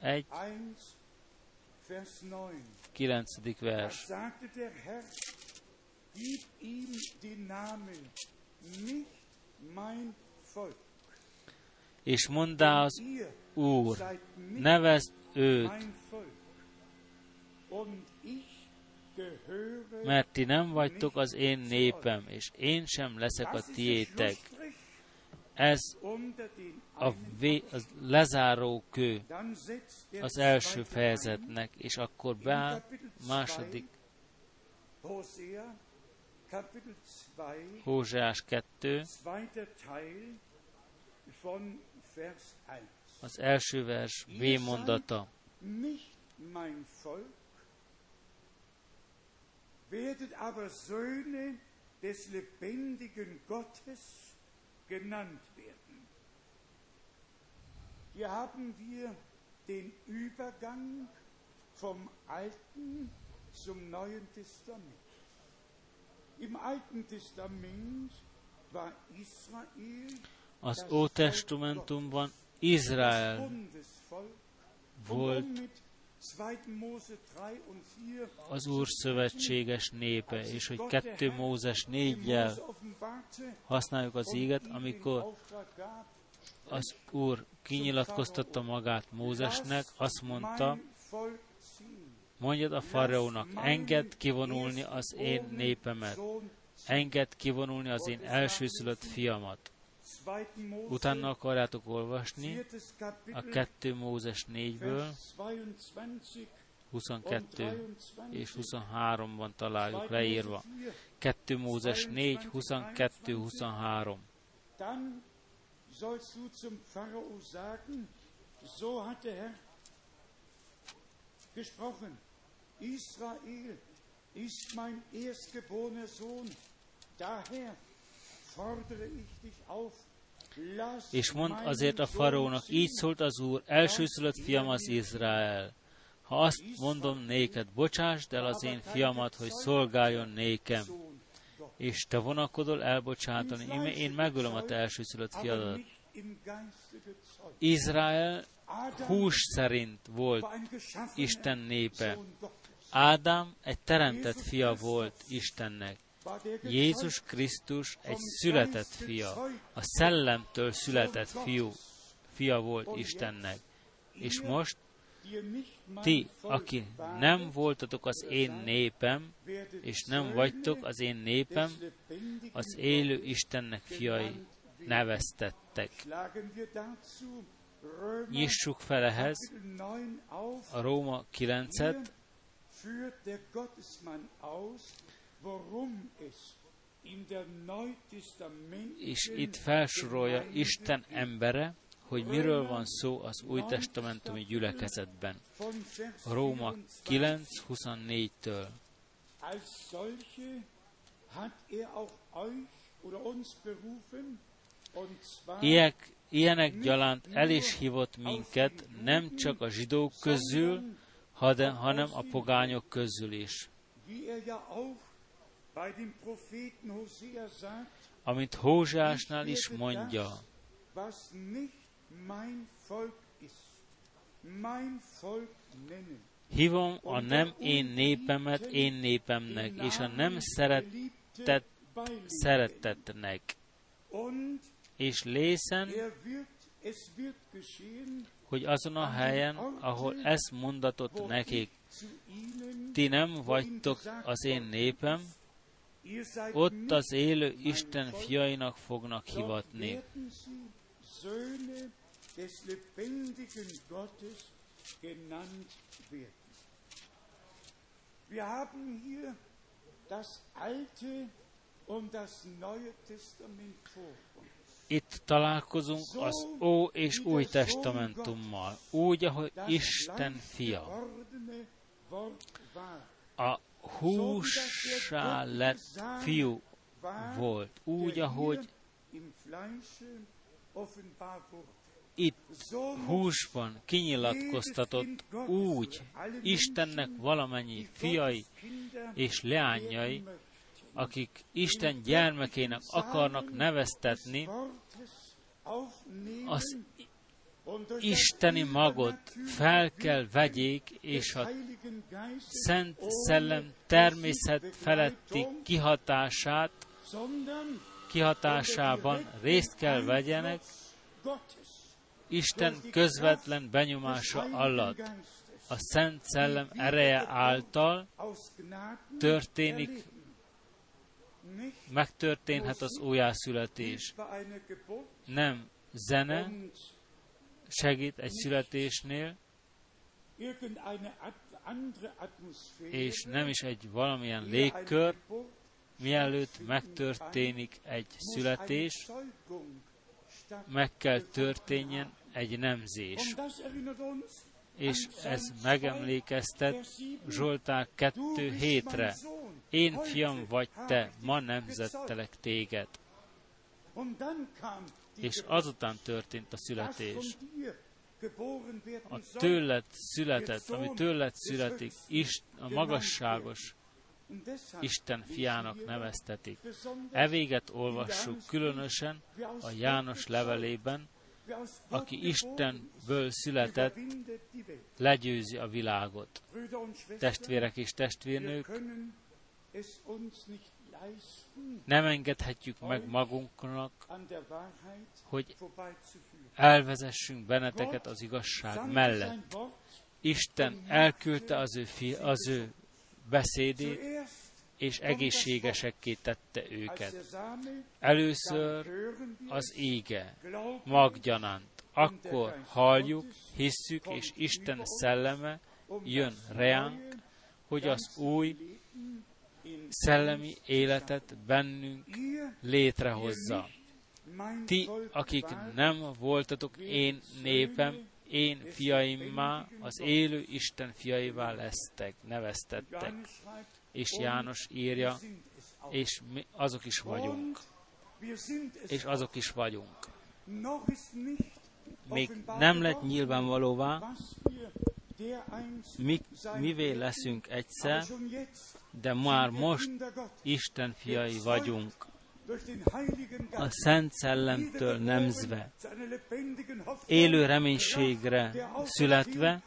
1, 9. vers. Gib ihm den Namen, nicht mein Volk és mondá az Úr, nevezd őt, mert ti nem vagytok az én népem, és én sem leszek a tiétek. Ez a, vé, az lezáró kő az első fejezetnek, és akkor beáll második Hózsás 2, az első vers B mondata. werdet aber Söhne des lebendigen Gottes genannt werden. Hier haben wir den Übergang vom Alten zum Neuen Testament. Im Alten Testament war Israel az Ótestamentumban Izrael volt az Úr szövetséges népe, és hogy kettő Mózes négyel használjuk az éget, amikor az Úr kinyilatkoztatta magát Mózesnek, azt mondta, mondjad a faraónak, engedd kivonulni az én népemet, engedd kivonulni az én elsőszülött fiamat. Utána akarjátok olvasni a 2 Mózes 4-ből, 22 és 23-ban találjuk leírva. 2 Mózes 4, 22, 23. Dann sollst du zum Pharao sagen, so hat der Herr gesprochen. Israel ist mein erstgeborener Sohn. Daher fordere ich dich auf, és mond azért a faraónak, így szólt az Úr, elsőszülött fiam az Izrael. Ha azt mondom néked, bocsásd el az én fiamat, hogy szolgáljon nékem, és te vonakodol elbocsátani, én megölöm a te elsőszülött fiadat. Izrael hús szerint volt Isten népe. Ádám egy teremtett fia volt Istennek. Jézus Krisztus egy született fia, a szellemtől született fiú, fia volt Istennek. És most ti, aki nem voltatok az én népem, és nem vagytok az én népem, az élő Istennek fiai neveztettek. Nyissuk fel ehhez a Róma 9-et, és itt felsorolja Isten embere, hogy miről van szó az új testamentumi gyülekezetben. Róma 9.24-től. Ilyek, ilyenek gyalánt el is hívott minket, nem csak a zsidók közül, hanem a pogányok közül is amit Hózsásnál is mondja, Hívom a nem én népemet én népemnek, és a nem szeretett szeretetnek. És lészen, hogy azon a helyen, ahol ezt mondatott nekik, ti nem vagytok az én népem, ott az élő Isten fiainak fognak hivatni. Wir haben hier das Alte und das Neue Testament vor uns. Itt találkozunk az Ó és Új Testamentummal, úgy, ahogy Isten fia. A húsá lett fiú volt, úgy, ahogy itt húsban kinyilatkoztatott úgy Istennek valamennyi fiai és leányai, akik Isten gyermekének akarnak neveztetni, az isteni magot fel kell vegyék, és a Szent Szellem természet feletti kihatását, kihatásában részt kell vegyenek, Isten közvetlen benyomása alatt. A Szent Szellem ereje által történik megtörténhet az újjászületés. Nem zene segít egy születésnél, és nem is egy valamilyen légkör, mielőtt megtörténik egy születés, meg kell történjen egy nemzés. És ez megemlékeztet Zsoltár 2 hétre. Én fiam vagy te, ma nemzettelek téged. És azután történt a születés. A tőled született, ami tőled születik, a magasságos Isten fiának neveztetik. E véget olvassuk különösen a János levelében, aki Istenből született, legyőzi a világot. Testvérek és testvérnők, nem engedhetjük meg magunknak, hogy elvezessünk benneteket az igazság mellett. Isten elküldte az ő, fi, az ő beszédét, és egészségesekké tette őket. Először az ége, maggyanánt. Akkor halljuk, hisszük, és Isten szelleme jön reánk, hogy az új szellemi életet bennünk létrehozza. Ti, akik nem voltatok én népem, én fiaimmá, az élő Isten fiaivá lesztek, neveztettek. És János írja, és mi azok is vagyunk. És azok is vagyunk. Még nem lett nyilvánvalóvá, mi, mivé leszünk egyszer, de már most Isten fiai vagyunk. A Szent Szellemtől nemzve, élő reménységre születve,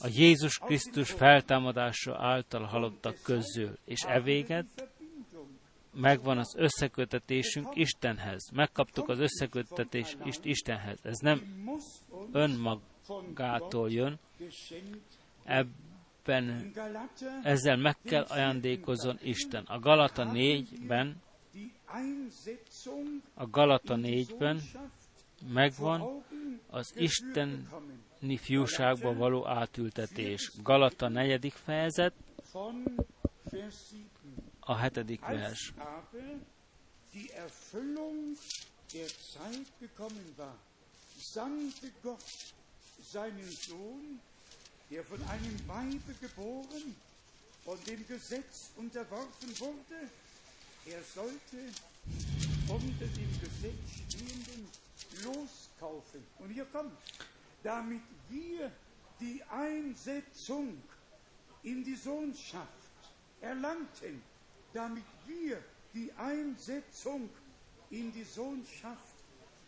a Jézus Krisztus feltámadása által halottak közül, és evéget megvan az összekötetésünk Istenhez. Megkaptuk az összekötetést Istenhez. Ez nem önmagától jön, ebben ezzel meg kell ajándékozzon Isten. A Galata 4-ben a Galata 4-ben megvan az isteni fiúságba való átültetés. Galata 4. fejezet, a hetedik vers. Seinen Sohn, der von einem Weibe geboren und dem Gesetz unterworfen wurde, er sollte unter dem Gesetz stehenden loskaufen. Und hier kommt, damit wir die Einsetzung in die Sohnschaft erlangten, damit wir die Einsetzung in die Sohnschaft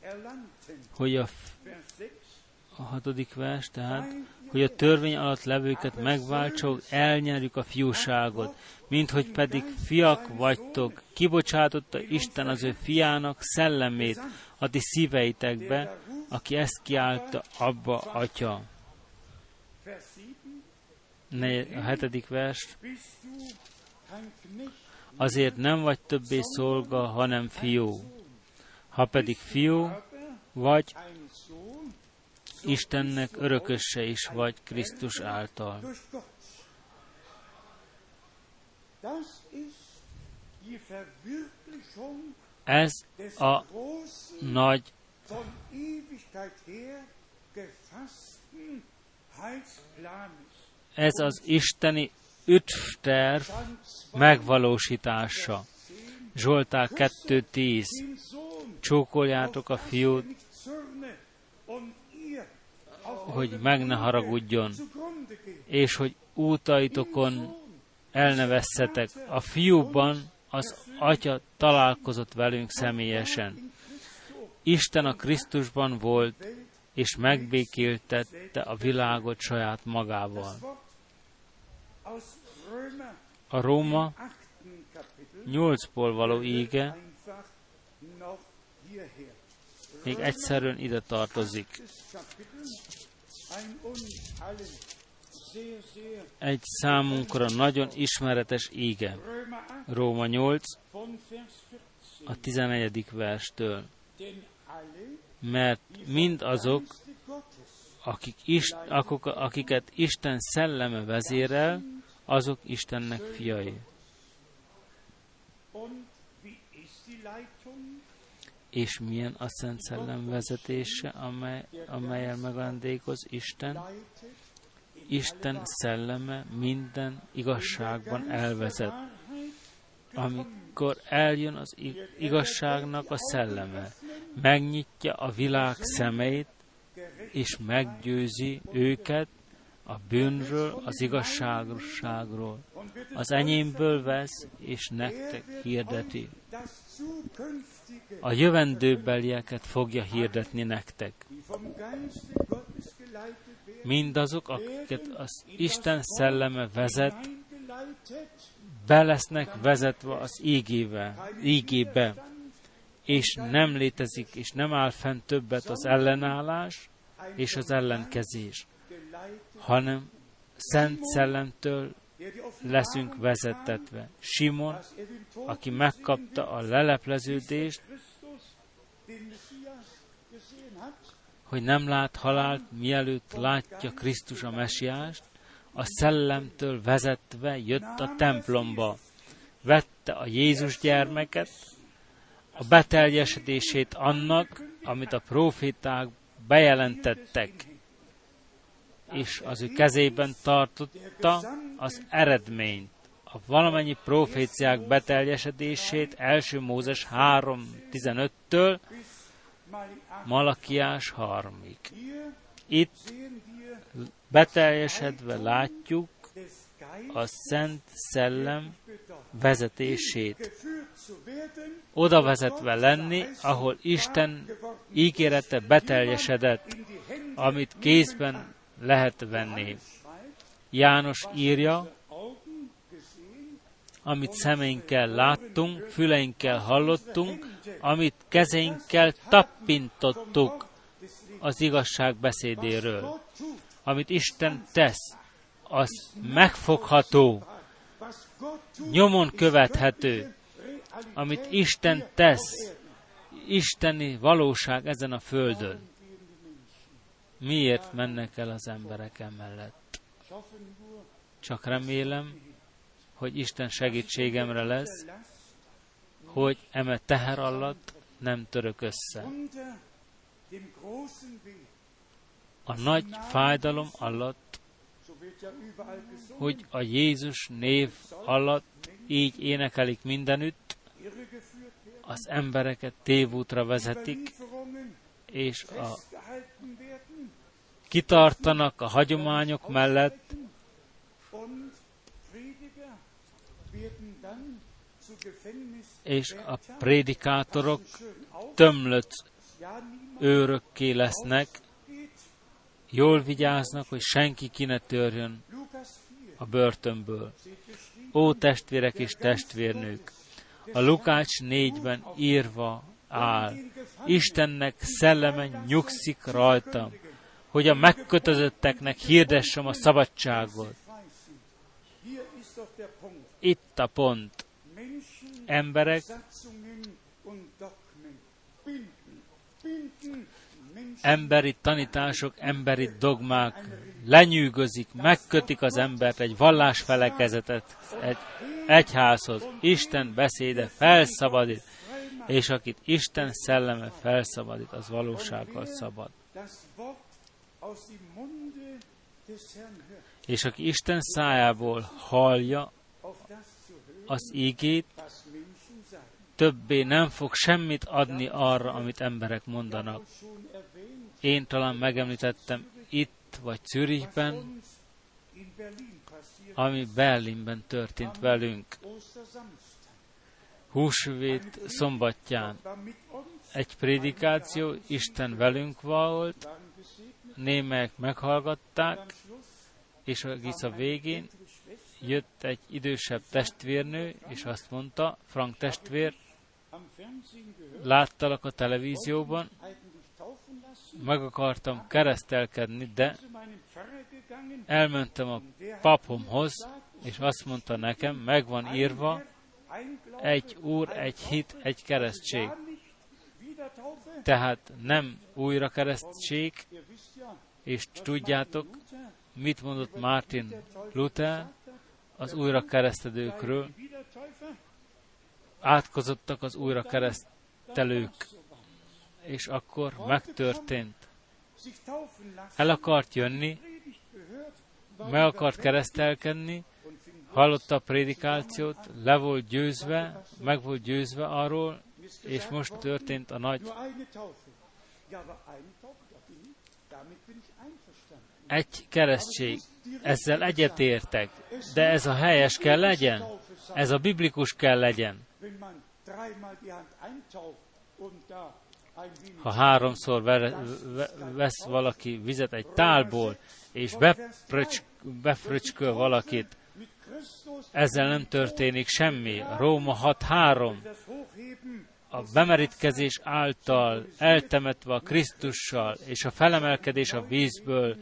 erlangten. Hogy a, A hatodik vers, tehát, hogy a törvény alatt levőket megváltsuk, elnyerjük a fiúságot, mint hogy pedig fiak vagytok, kibocsátotta Isten az ő fiának szellemét a ti szíveitekbe, aki ezt kiállta abba, atya. A hetedik vers. Azért nem vagy többé szolga, hanem fiú. Ha pedig fiú, vagy Istennek örökösse is vagy Krisztus által. Ez a nagy ez az isteni üdvterv megvalósítása. Zsoltár 2.10 Csókoljátok a fiút, hogy meg ne haragudjon, és hogy útaitokon elnevezzetek. A fiúban az Atya találkozott velünk személyesen. Isten a Krisztusban volt, és megbékéltette a világot saját magával. A Róma 8-ból való ége még egyszerűen ide tartozik. Egy számunkra nagyon ismeretes ége. Róma 8, a 11. verstől. Mert mind azok, akik is, akik, akiket Isten szelleme vezérel, azok Istennek fiai. És milyen a Szent Szellem vezetése, amely, amelyel megajándékoz Isten? Isten szelleme minden igazságban elvezet. Amikor eljön az igazságnak a szelleme, megnyitja a világ szemeit, és meggyőzi őket a bűnről, az igazságosságról. Az enyémből vesz, és nektek hirdeti. A jövendőbelieket fogja hirdetni nektek. Mindazok, akiket az Isten szelleme vezet, be vezetve az ígébe, ígébe, és nem létezik, és nem áll fenn többet az ellenállás és az ellenkezés hanem Szent Szellemtől leszünk vezetetve. Simon, aki megkapta a lelepleződést, hogy nem lát halált, mielőtt látja Krisztus a mesiást, a szellemtől vezetve jött a templomba, vette a Jézus gyermeket, a beteljesedését annak, amit a proféták bejelentettek, és az ő kezében tartotta az eredményt, a valamennyi proféciák beteljesedését első Mózes 3.15-től Malakiás 3-ig. Itt beteljesedve látjuk a Szent Szellem vezetését. Oda vezetve lenni, ahol Isten ígérete beteljesedett, amit kézben lehet venni. János írja, amit szemeinkkel láttunk, füleinkkel hallottunk, amit kezeinkkel tappintottuk az igazság beszédéről. Amit Isten tesz, az megfogható, nyomon követhető. Amit Isten tesz, isteni valóság ezen a földön. Miért mennek el az emberek emellett? Csak remélem, hogy Isten segítségemre lesz, hogy eme teher alatt nem török össze. A nagy fájdalom alatt, hogy a Jézus név alatt így énekelik mindenütt, az embereket tévútra vezetik, és a kitartanak a hagyományok mellett, és a prédikátorok tömlött őrökké lesznek, Jól vigyáznak, hogy senki ki ne törjön a börtönből. Ó testvérek és testvérnők! A Lukács négyben írva áll. Istennek szelleme nyugszik rajtam, hogy a megkötözötteknek hirdessem a szabadságot. Itt a pont. Emberek emberi tanítások, emberi dogmák lenyűgözik, megkötik az embert egy vallásfelekezetet, egy egyházhoz. Isten beszéde felszabadít, és akit Isten szelleme felszabadít, az valósággal szabad. És aki Isten szájából hallja az ígét, többé nem fog semmit adni arra, amit emberek mondanak. Én talán megemlítettem itt vagy Zürichben, ami Berlinben történt velünk. Húsvét szombatján. egy prédikáció, Isten velünk volt, némelyek meghallgatták, és egész a végén jött egy idősebb testvérnő, és azt mondta, Frank testvér, láttalak a televízióban, meg akartam keresztelkedni, de elmentem a papomhoz, és azt mondta nekem, meg van írva, egy úr, egy hit, egy keresztség. Tehát nem újra keresztség, és tudjátok, mit mondott Martin Luther az újra keresztedőkről? Átkozottak az újra keresztelők, és akkor megtörtént. El akart jönni, meg akart keresztelkedni, hallotta a prédikációt, le volt győzve, meg volt győzve arról, és most történt a nagy egy keresztség. Ezzel egyetértek, de ez a helyes kell legyen, ez a biblikus kell legyen. Ha háromszor vesz valaki vizet egy tálból, és befröcsköl valakit, ezzel nem történik semmi. Róma 6.3. A bemerítkezés által eltemetve a Krisztussal és a felemelkedés a vízből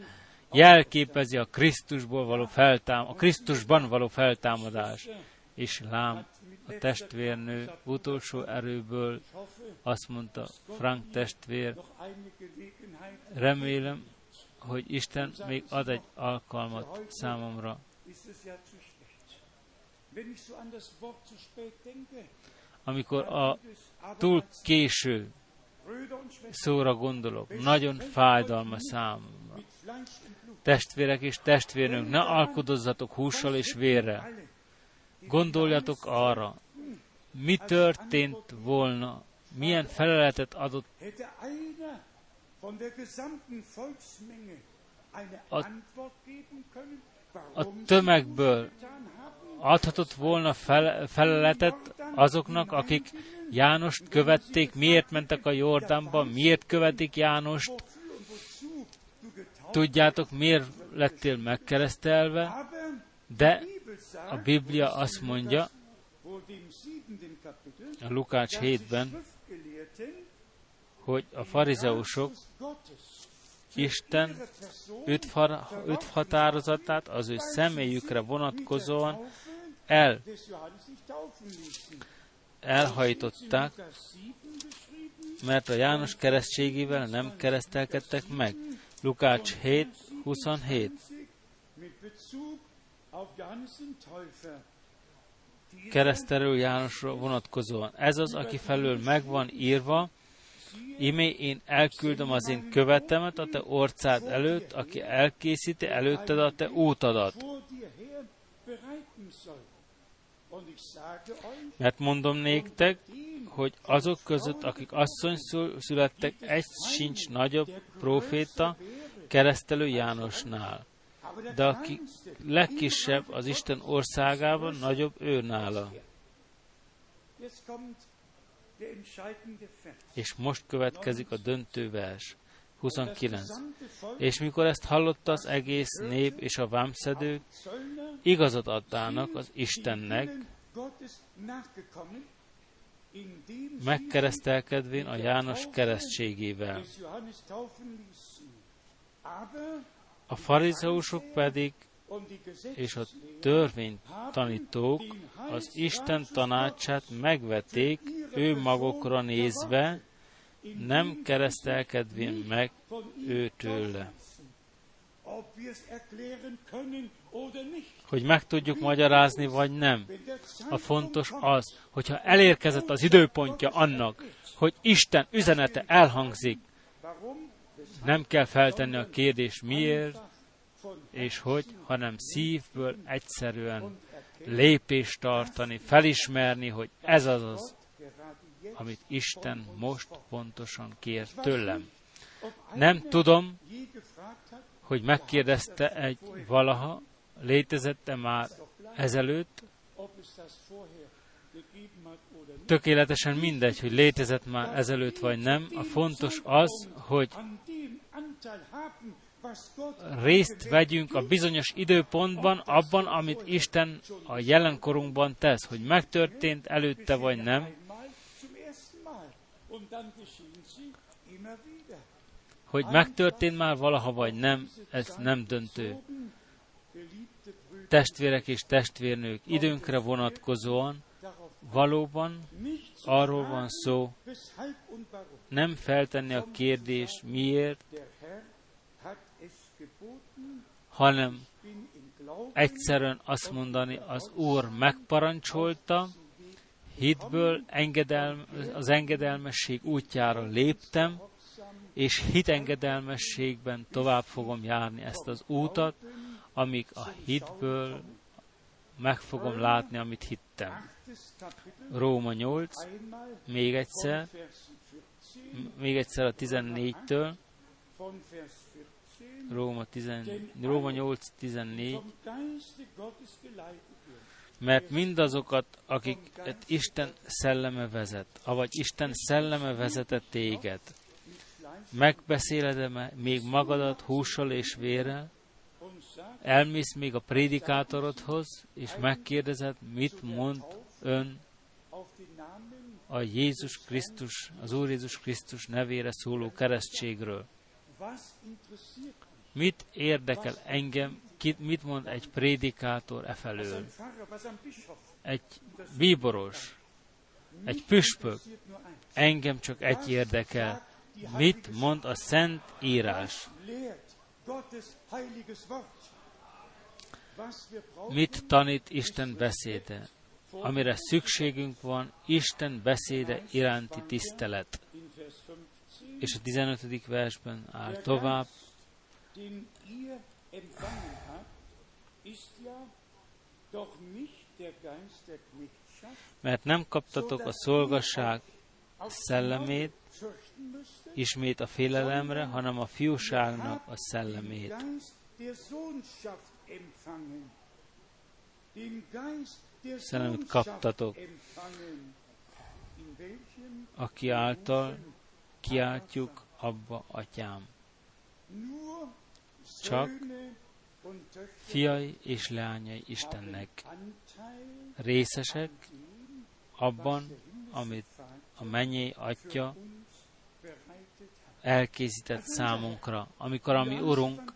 jelképezi a Krisztusból való feltám, a Krisztusban való feltámadás. És lám, a testvérnő utolsó erőből azt mondta, Frank testvér, remélem, hogy Isten még ad egy alkalmat számomra. Amikor a túl késő szóra gondolok, nagyon fájdalma számomra. Testvérek és testvérnők, ne alkudozzatok hússal és vérrel. Gondoljatok arra, mi történt volna, milyen feleletet adott a, a tömegből adhatott volna fel, feleletet azoknak, akik Jánost követték, miért mentek a Jordánba, miért követik Jánost, tudjátok, miért lettél megkeresztelve, de a Biblia azt mondja, a Lukács 7-ben, hogy a farizeusok Isten öt, öt határozatát az ő személyükre vonatkozóan el, elhajtották, mert a János keresztségével nem keresztelkedtek meg. Lukács 7, 27. Keresztelő Jánosra vonatkozóan. Ez az, aki felől megvan írva, Imé én elküldöm az én követemet a te orcád előtt, aki elkészíti előtted a te útadat. Mert mondom néktek, hogy azok között, akik asszony születtek, egy sincs nagyobb proféta keresztelő Jánosnál. De aki legkisebb az Isten országában, nagyobb ő nála. És most következik a döntő vers. 29. És mikor ezt hallotta az egész nép és a vámszedők, igazat adtának az Istennek, megkeresztelkedvén a János keresztségével. A farizeusok pedig és a törvénytanítók az Isten tanácsát megvették ő magukra nézve, nem keresztelkedvén meg ő. Hogy meg tudjuk magyarázni, vagy nem. A fontos az, hogyha elérkezett az időpontja annak, hogy Isten üzenete elhangzik, nem kell feltenni a kérdés miért, és hogy, hanem szívből egyszerűen lépést tartani, felismerni, hogy ez az az, amit Isten most pontosan kér tőlem. Nem tudom, hogy megkérdezte egy valaha, létezette már ezelőtt, tökéletesen mindegy, hogy létezett már ezelőtt vagy nem. A fontos az, hogy részt vegyünk a bizonyos időpontban, abban, amit Isten a jelenkorunkban tesz, hogy megtörtént előtte vagy nem, hogy megtörtént már valaha vagy nem, ez nem döntő. Testvérek és testvérnők, időnkre vonatkozóan valóban arról van szó, nem feltenni a kérdés miért, hanem egyszerűen azt mondani, az Úr megparancsolta, hitből engedelm, az engedelmesség útjára léptem, és hitengedelmességben tovább fogom járni ezt az útat, amíg a hitből meg fogom látni, amit hittem. Róma 8, még egyszer, még egyszer a 14-től, Róma, 10, Róma 8, 14, mert mindazokat, akiket Isten szelleme vezet, avagy Isten szelleme vezetett téged, megbeszéled-e még magadat hússal és vérrel, elmész még a prédikátorodhoz, és megkérdezed, mit mond ön a Jézus Krisztus, az Úr Jézus Krisztus nevére szóló keresztségről. Mit érdekel engem, mit mond egy prédikátor e felől? Egy bíboros, egy püspök. Engem csak egy érdekel. Mit mond a Szent Írás? Mit tanít Isten beszéde? Amire szükségünk van, Isten beszéde iránti tisztelet. És a 15. versben áll tovább, mert nem kaptatok a szolgasság szellemét, ismét a félelemre, hanem a fiúságnak a szellemét. Szellemet kaptatok, aki által kiáltjuk abba, atyám csak fiai és leányai Istennek részesek abban, amit a mennyei atya elkészített számunkra. Amikor a mi Urunk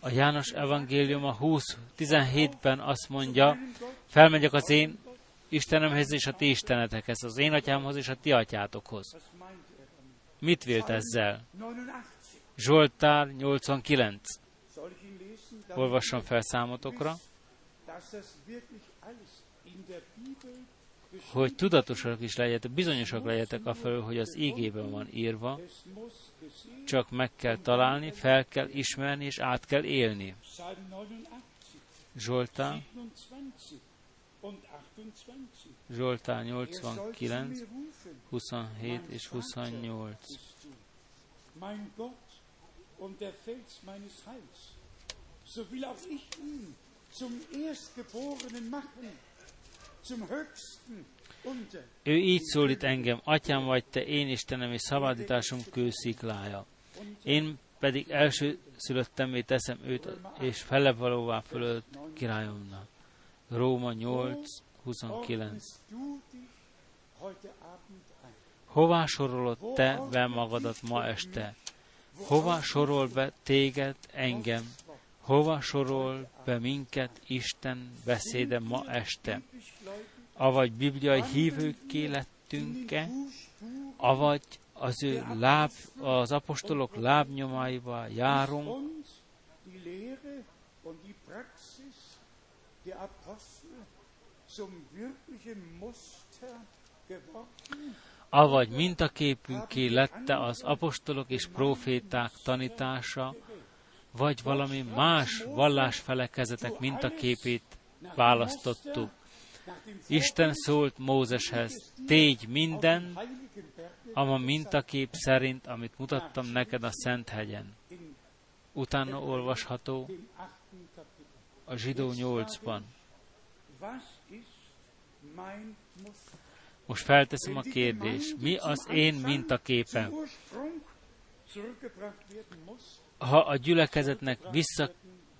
a János Evangélium a 20-17-ben azt mondja, felmegyek az én Istenemhez és a ti istenetekhez, az én atyámhoz és a ti atyátokhoz. Mit vélt ezzel? Zsoltár 89. Olvassam fel számotokra, hogy tudatosak is legyetek, bizonyosak legyetek a felől, hogy az égében van írva, csak meg kell találni, fel kell ismerni, és át kell élni. Zsoltár, Zsoltár 89, 27 és 28 so will auch ich ihn zum Erstgeborenen machen, zum Höchsten Ő így szólít engem, Atyám vagy te, én Istenem és szabadításunk kősziklája. Én pedig első szülöttemé teszem őt, és felevalóvá fölött királyomnak. Róma 8, 29. Hová sorolod te be magadat ma este? Hova sorol be téged, engem? Hova sorol be minket Isten beszéde ma este? Avagy bibliai hívőkké lettünk-e? Avagy az ő láb, az apostolok lábnyomáiba járunk? Avagy mintaképünké lette az apostolok és proféták tanítása, vagy valami más vallásfelekezetek mintaképét választottuk. Isten szólt Mózeshez, tégy minden, ama mintakép szerint, amit mutattam neked a Szent hegyen. Utána olvasható a zsidó 8-ban. Most felteszem a kérdést, mi az én mintaképem? Ha a gyülekezetnek vissza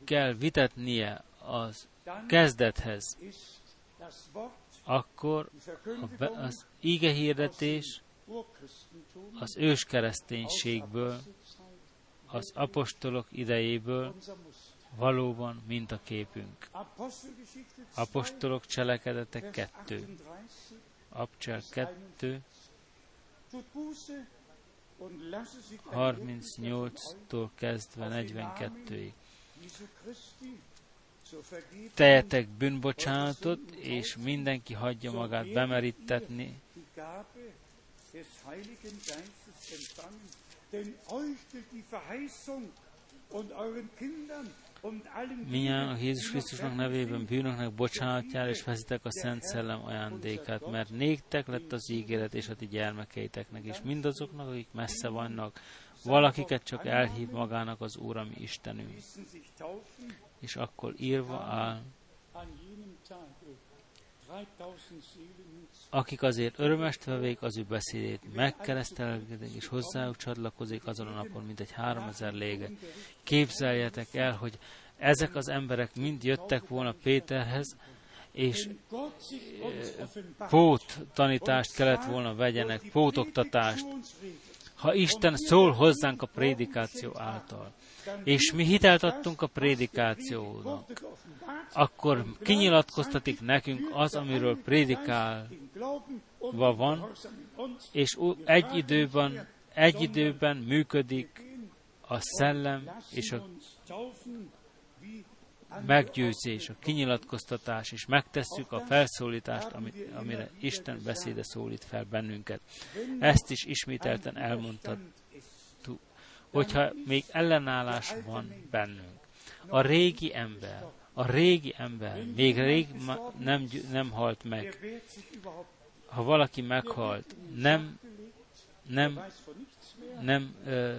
kell vitetnie az kezdethez, akkor az ígehirdetés az őskereszténységből, az apostolok idejéből valóban mintaképünk. Apostolok cselekedete 2. Abcsel 2, 38-tól kezdve 42-ig. Tejetek bűnbocsánatot, és mindenki hagyja magát bemerítetni. Denn Minnyáján Jézus Krisztusnak nevében bűnöknek bocsánatjára és veszitek a Szent Szellem ajándékát, mert néktek lett az ígéret és a ti gyermekeiteknek, és mindazoknak, akik messze vannak, valakiket csak elhív magának az Úr, ami Istenünk. És akkor írva áll, akik azért örömest vevék az ő beszédét, megkeresztelgedik és hozzájuk csatlakozik azon a napon, mint egy háromezer lége. Képzeljetek el, hogy ezek az emberek mind jöttek volna Péterhez, és eh, pót tanítást kellett volna vegyenek, pótoktatást, ha Isten szól hozzánk a prédikáció által, és mi hitelt adtunk a prédikációnak, akkor kinyilatkoztatik nekünk az, amiről prédikálva van, és egy időben, egy időben működik a szellem és a meggyőzés, a kinyilatkoztatás, és megtesszük a felszólítást, amire Isten beszéde szólít fel bennünket. Ezt is ismételten elmondtad, hogyha még ellenállás van bennünk. A régi ember, a régi ember még rég nem, nem halt meg. Ha valaki meghalt, nem, nem, nem ö,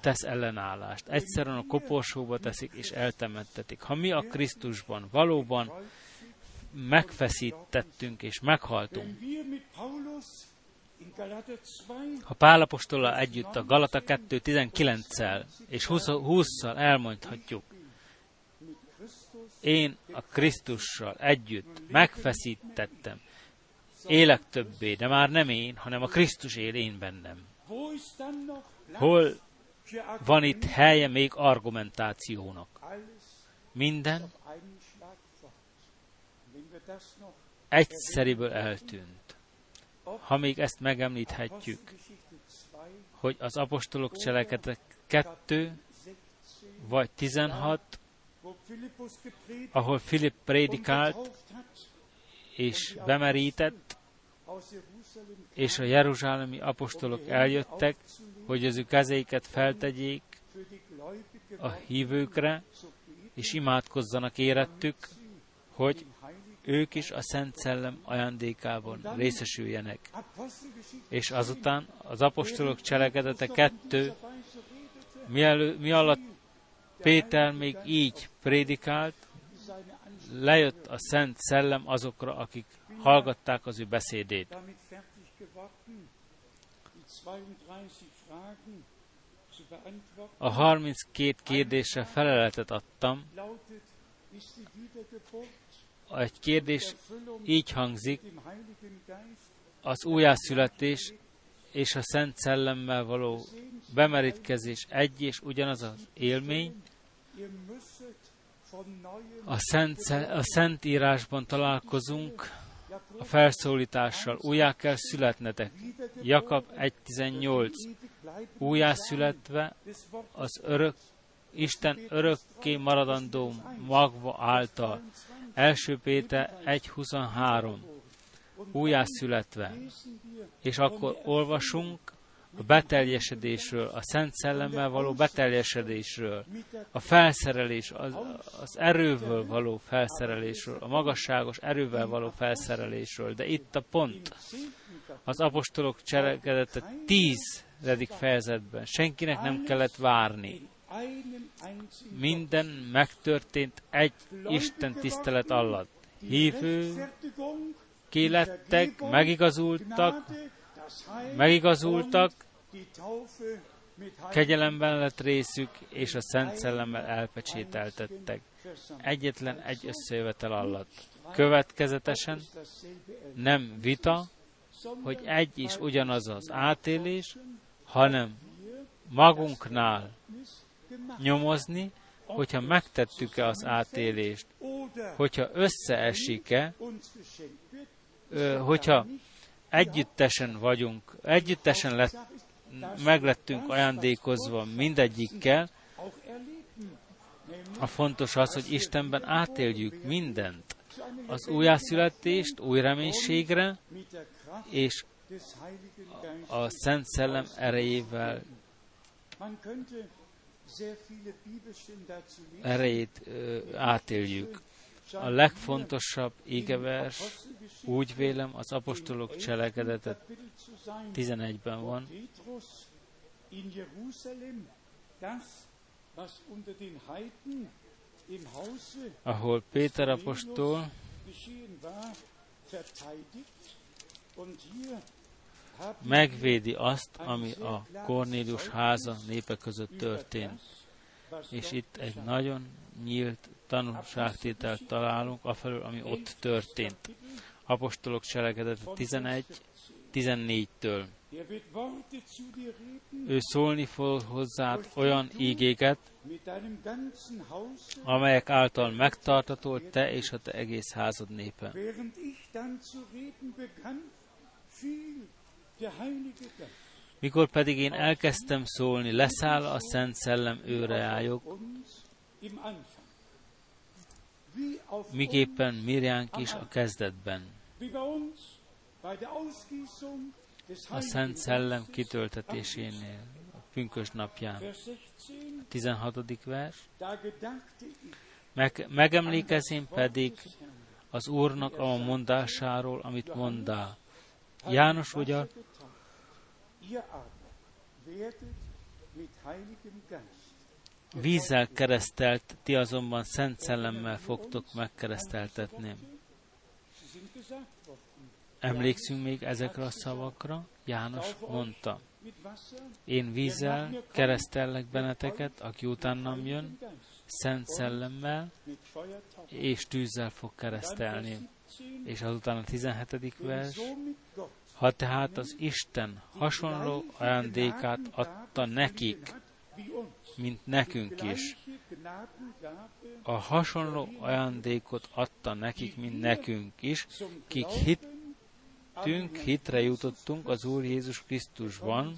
tesz ellenállást. Egyszerűen a koporsóba teszik és eltemettetik. Ha mi a Krisztusban valóban megfeszítettünk és meghaltunk, ha Pálapostollal együtt a Galata 2.19-szel és 20-szal elmondhatjuk, én a Krisztussal együtt megfeszítettem, élek többé, de már nem én, hanem a Krisztus él én bennem. Hol van itt helye még argumentációnak? Minden egyszeriből eltűnt. Ha még ezt megemlíthetjük, hogy az apostolok cselekedetek 2 vagy 16, ahol Filip prédikált és bemerített, és a jeruzsálemi apostolok eljöttek, hogy az ő kezeiket feltegyék a hívőkre, és imádkozzanak érettük, hogy ők is a Szent Szellem ajándékában részesüljenek. És azután az apostolok cselekedete kettő, mi alatt Péter még így prédikált, lejött a Szent Szellem azokra, akik hallgatták az ő beszédét. A 32 kérdésre feleletet adtam. Egy kérdés így hangzik, az újjászületés és a Szent Szellemmel való bemerítkezés egy és ugyanaz az élmény. A Szent, a Szent írásban találkozunk a felszólítással, újjá kell születnetek. Jakab 1.18. Újjá születve az örök, Isten örökké maradandó magva által. 1 Péter 1.23. Újjá születve. És akkor olvasunk a beteljesedésről, a Szent Szellemmel való beteljesedésről, a felszerelés, az, az erővel való felszerelésről, a magasságos erővel való felszerelésről. De itt a pont. Az apostolok cselekedete tízedik fejezetben. Senkinek nem kellett várni. Minden megtörtént egy Isten tisztelet alatt. Hívő, kélettek, megigazultak, megigazultak, kegyelemben lett részük, és a Szent Szellemmel elpecsételtettek. Egyetlen egy összejövetel alatt. Következetesen nem vita, hogy egy is ugyanaz az átélés, hanem magunknál nyomozni, hogyha megtettük-e az átélést, hogyha összeesik-e, hogyha együttesen vagyunk, együttesen lett, meglettünk ajándékozva mindegyikkel, a fontos az, hogy Istenben átéljük mindent. Az újjászületést, új reménységre, és a Szent Szellem erejével erejét átéljük. A legfontosabb égevers, úgy vélem, az apostolok cselekedetet 11-ben van, ahol Péter apostol megvédi azt, ami a Kornélius háza népe között történt. És itt egy nagyon nyílt tanulságtételt találunk, afelől, ami ott történt. Apostolok cselekedet 11, 14-től. Ő szólni fog hozzád olyan ígéket, amelyek által megtartatol te és a te egész házad népe. Mikor pedig én elkezdtem szólni, leszáll a Szent Szellem őreájok, miképpen Mirjánk is a kezdetben. A Szent Szellem kitöltetésénél, a pünkös napján. A 16. vers. Meg, megemlékezém pedig az Úrnak a mondásáról, amit mondá. János ugye Vízzel keresztelt, ti azonban Szent Szellemmel fogtok megkereszteltetni. Emlékszünk még ezekre a szavakra? János mondta, én vízzel keresztellek benneteket, aki utánam jön, Szent Szellemmel és tűzzel fog keresztelni. És azután a 17. vers, ha tehát az Isten hasonló ajándékát adta nekik, mint nekünk is. A hasonló ajándékot adta nekik, mint nekünk is, kik hittünk, hitre jutottunk az Úr Jézus Krisztusban.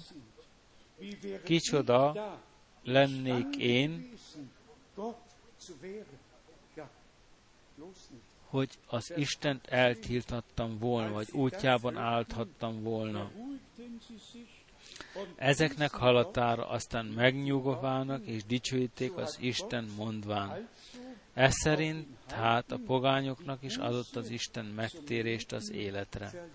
Kicsoda lennék én, hogy az Istent eltiltattam volna, vagy útjában állhattam volna. Ezeknek halatára aztán megnyugoválnak és dicsőíték az Isten mondván. Ez szerint hát a pogányoknak is adott az Isten megtérést az életre.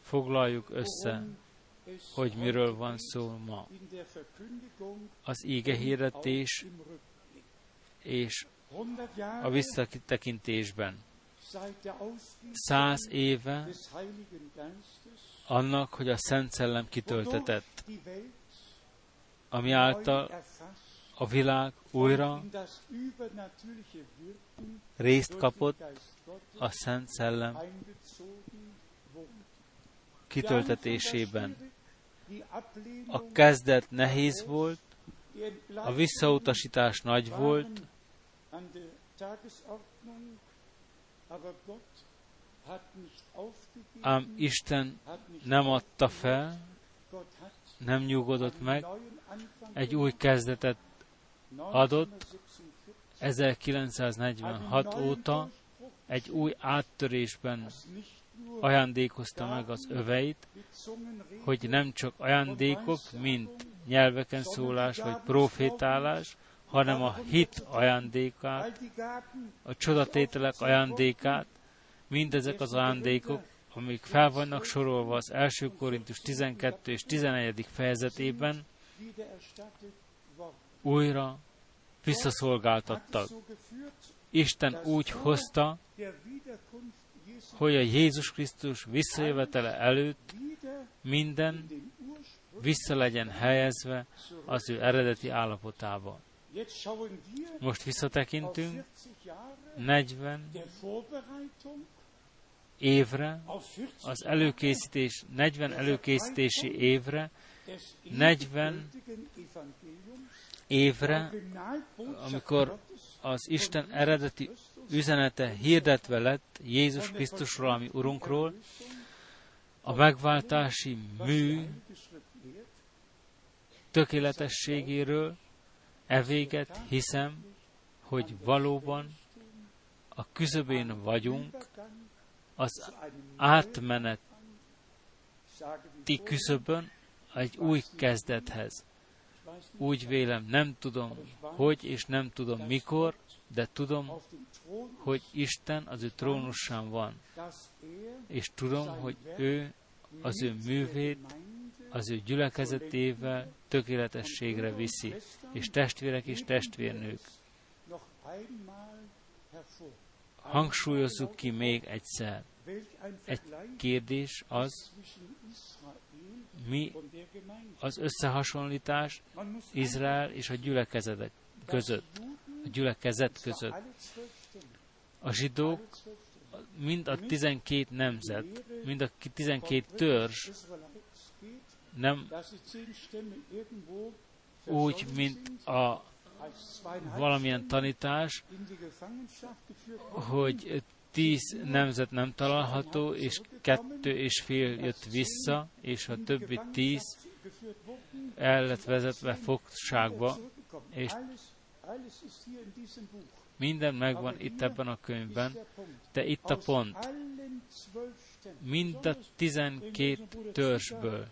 Foglaljuk össze, hogy miről van szó ma. Az ígehirdetés és a visszatekintésben. száz éve annak, hogy a Szent Szellem kitöltetett, ami által a világ újra részt kapott a Szent Szellem kitöltetésében. A kezdet nehéz volt, a visszautasítás nagy volt, ám Isten nem adta fel, nem nyugodott meg, egy új kezdetet adott. 1946 1946 óta, egy új áttörésben ajándékozta meg az öveit, hogy nem csak ajándékok, mint nyelveken szólás vagy profétálás, hanem a hit ajándékát, a csodatételek ajándékát, mindezek az ajándékok, amik fel vannak sorolva az első Korintus 12 és 11. fejezetében, újra visszaszolgáltattak. Isten úgy hozta, hogy a Jézus Krisztus visszajövetele előtt minden vissza legyen helyezve az ő eredeti állapotába. Most visszatekintünk. 40 évre, az előkészítés, 40 előkészítési évre, 40 évre, amikor az Isten eredeti üzenete hirdetve lett Jézus Krisztusról, ami Urunkról, a megváltási mű tökéletességéről, e véget hiszem, hogy valóban a küzöbén vagyunk az átmeneti küszöbön egy új kezdethez. Úgy vélem, nem tudom, hogy és nem tudom mikor, de tudom, hogy Isten az ő trónusán van, és tudom, hogy ő az ő művét az ő gyülekezetével tökéletességre viszi, és testvérek és testvérnők. Hangsúlyozzuk ki még egyszer. Egy kérdés az, mi az összehasonlítás Izrael és a gyülekezetek között, a gyülekezet között. A zsidók mind a 12 nemzet, mind a 12 törzs nem úgy, mint a valamilyen tanítás, hogy tíz nemzet nem található, és kettő és fél jött vissza, és a többi tíz el lett vezetve fogságba, és minden megvan itt ebben a könyvben, de itt a pont. Mind a tizenkét törzsből.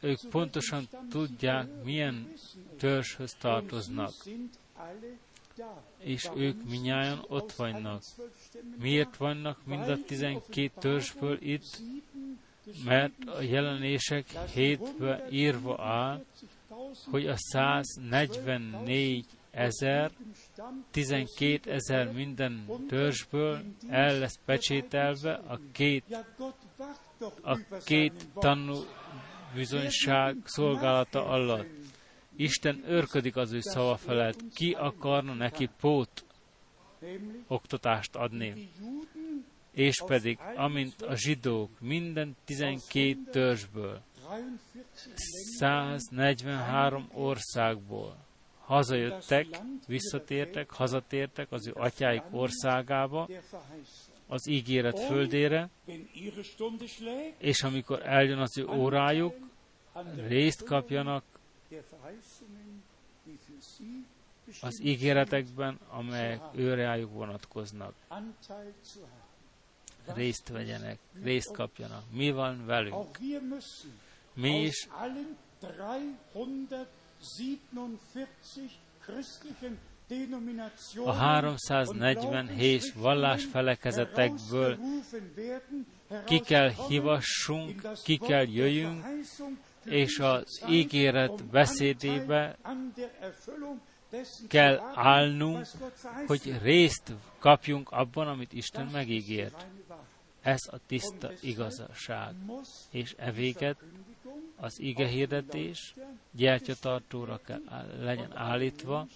Ők pontosan tudják, milyen törzshöz tartoznak, és ők minnyáján ott vannak. Miért vannak mind a tizenkét törzsből itt? Mert a jelenések hétbe írva áll, hogy a 144 ezer, 12 ezer minden törzsből el lesz pecsételve a két, a két tanú bizonyság szolgálata alatt. Isten örködik az ő szava felett. Ki akarna neki pót oktatást adni? És pedig, amint a zsidók minden 12 törzsből, 143 országból hazajöttek, visszatértek, hazatértek az ő atyáik országába, az ígéret földére, és amikor eljön az ő órájuk, részt kapjanak az ígéretekben, amelyek őreájuk vonatkoznak. Részt vegyenek, részt kapjanak. Mi van velünk? Mi is a 347 vallásfelekezetekből ki kell hivassunk, ki kell jöjjünk, és az ígéret beszédébe kell állnunk, hogy részt kapjunk abban, amit Isten megígért. Ez a tiszta igazság. És e véget az ige hirdetés gyertyatartóra kell legyen állítva,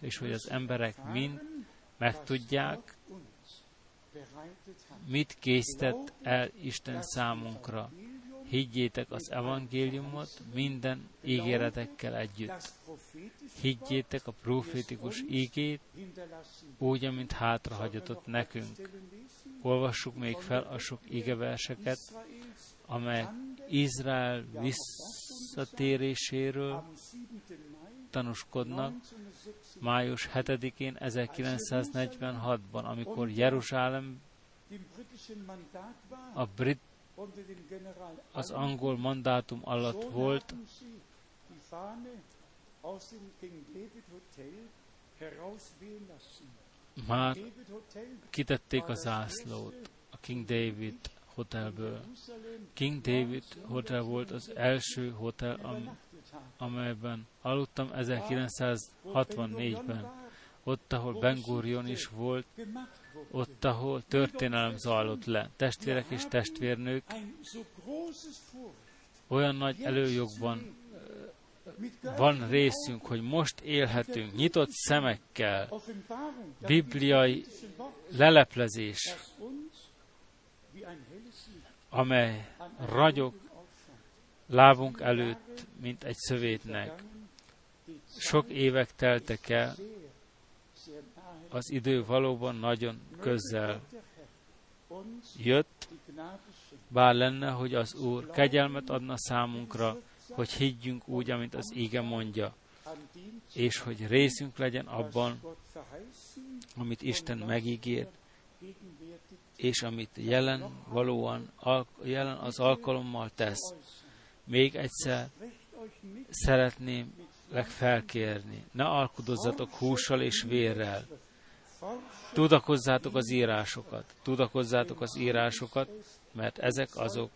és hogy az emberek mind megtudják, mit készített el Isten számunkra. Higgyétek az evangéliumot minden ígéretekkel együtt. Higgyétek a profétikus ígét, úgy, amint hátrahagyatott nekünk. Olvassuk még fel a sok ígeverseket, amelyek Izrael visszatéréséről tanúskodnak május 7-én 1946-ban, amikor Jeruzsálem a brit az angol mandátum alatt volt, már kitették a zászlót a King David hotelből. King David hotel volt az első hotel, am, amelyben aludtam 1964-ben. Ott, ahol Ben Gurion is volt, ott, ahol történelem zajlott le. Testvérek és testvérnők olyan nagy előjogban van részünk, hogy most élhetünk nyitott szemekkel, bibliai leleplezés, amely ragyog lábunk előtt, mint egy szövétnek. Sok évek teltek el, az idő valóban nagyon közel jött, bár lenne, hogy az Úr kegyelmet adna számunkra, hogy higgyünk úgy, amint az ége mondja, és hogy részünk legyen abban, amit Isten megígért, és amit jelen valóan jelen az alkalommal tesz. Még egyszer szeretném felkérni, ne alkudozzatok hússal és vérrel. Tudakozzátok az írásokat, tudakozzátok az írásokat, mert ezek azok,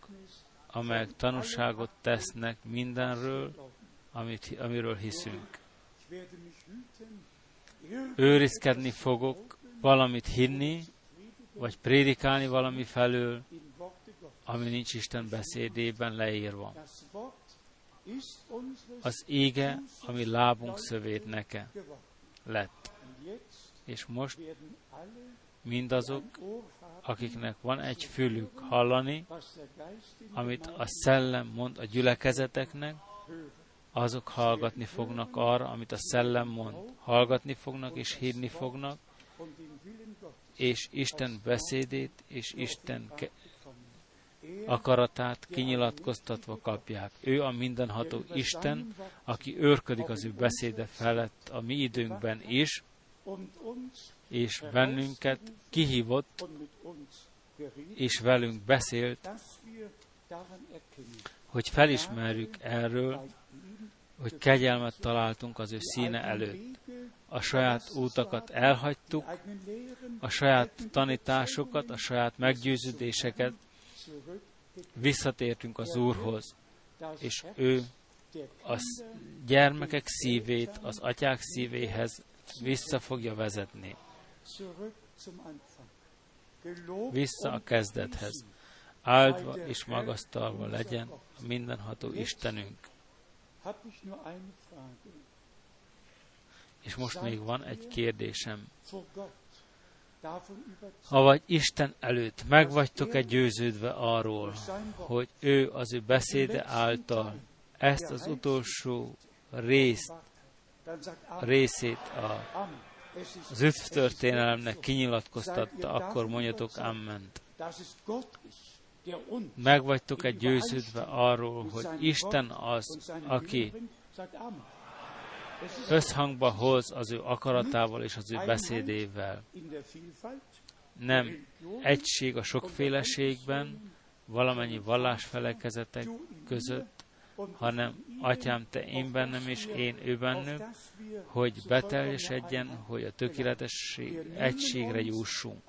amelyek tanúságot tesznek mindenről, amit, amiről hiszünk. Őrizkedni fogok valamit hinni, vagy prédikálni valami felől, ami nincs Isten beszédében leírva. Az ége, ami lábunk szövét neke lett. És most mindazok, akiknek van egy fülük hallani, amit a szellem mond a gyülekezeteknek, azok hallgatni fognak arra, amit a szellem mond. Hallgatni fognak és hinni fognak, és Isten beszédét és Isten akaratát kinyilatkoztatva kapják. Ő a mindenható Isten, aki őrködik az ő beszéde felett a mi időnkben is, és bennünket kihívott, és velünk beszélt, hogy felismerjük erről, hogy kegyelmet találtunk az ő színe előtt. A saját útakat elhagytuk, a saját tanításokat, a saját meggyőződéseket, visszatértünk az Úrhoz, és ő a gyermekek szívét az atyák szívéhez vissza fogja vezetni. Vissza a kezdethez. Áldva és magasztalva legyen a mindenható Istenünk. És most még van egy kérdésem. Ha vagy Isten előtt meg vagytok egy győződve arról, hogy ő az ő beszéde által ezt az utolsó részt, részét a, az történelemnek kinyilatkoztatta, akkor mondjatok Amment. Meg vagytok egy győződve arról, hogy Isten az, aki összhangba hoz az ő akaratával és az ő beszédével. Nem egység a sokféleségben, valamennyi vallásfelekezetek között, hanem Atyám, Te én bennem és én ő bennük, hogy beteljesedjen, hogy a tökéletesség egységre jussunk.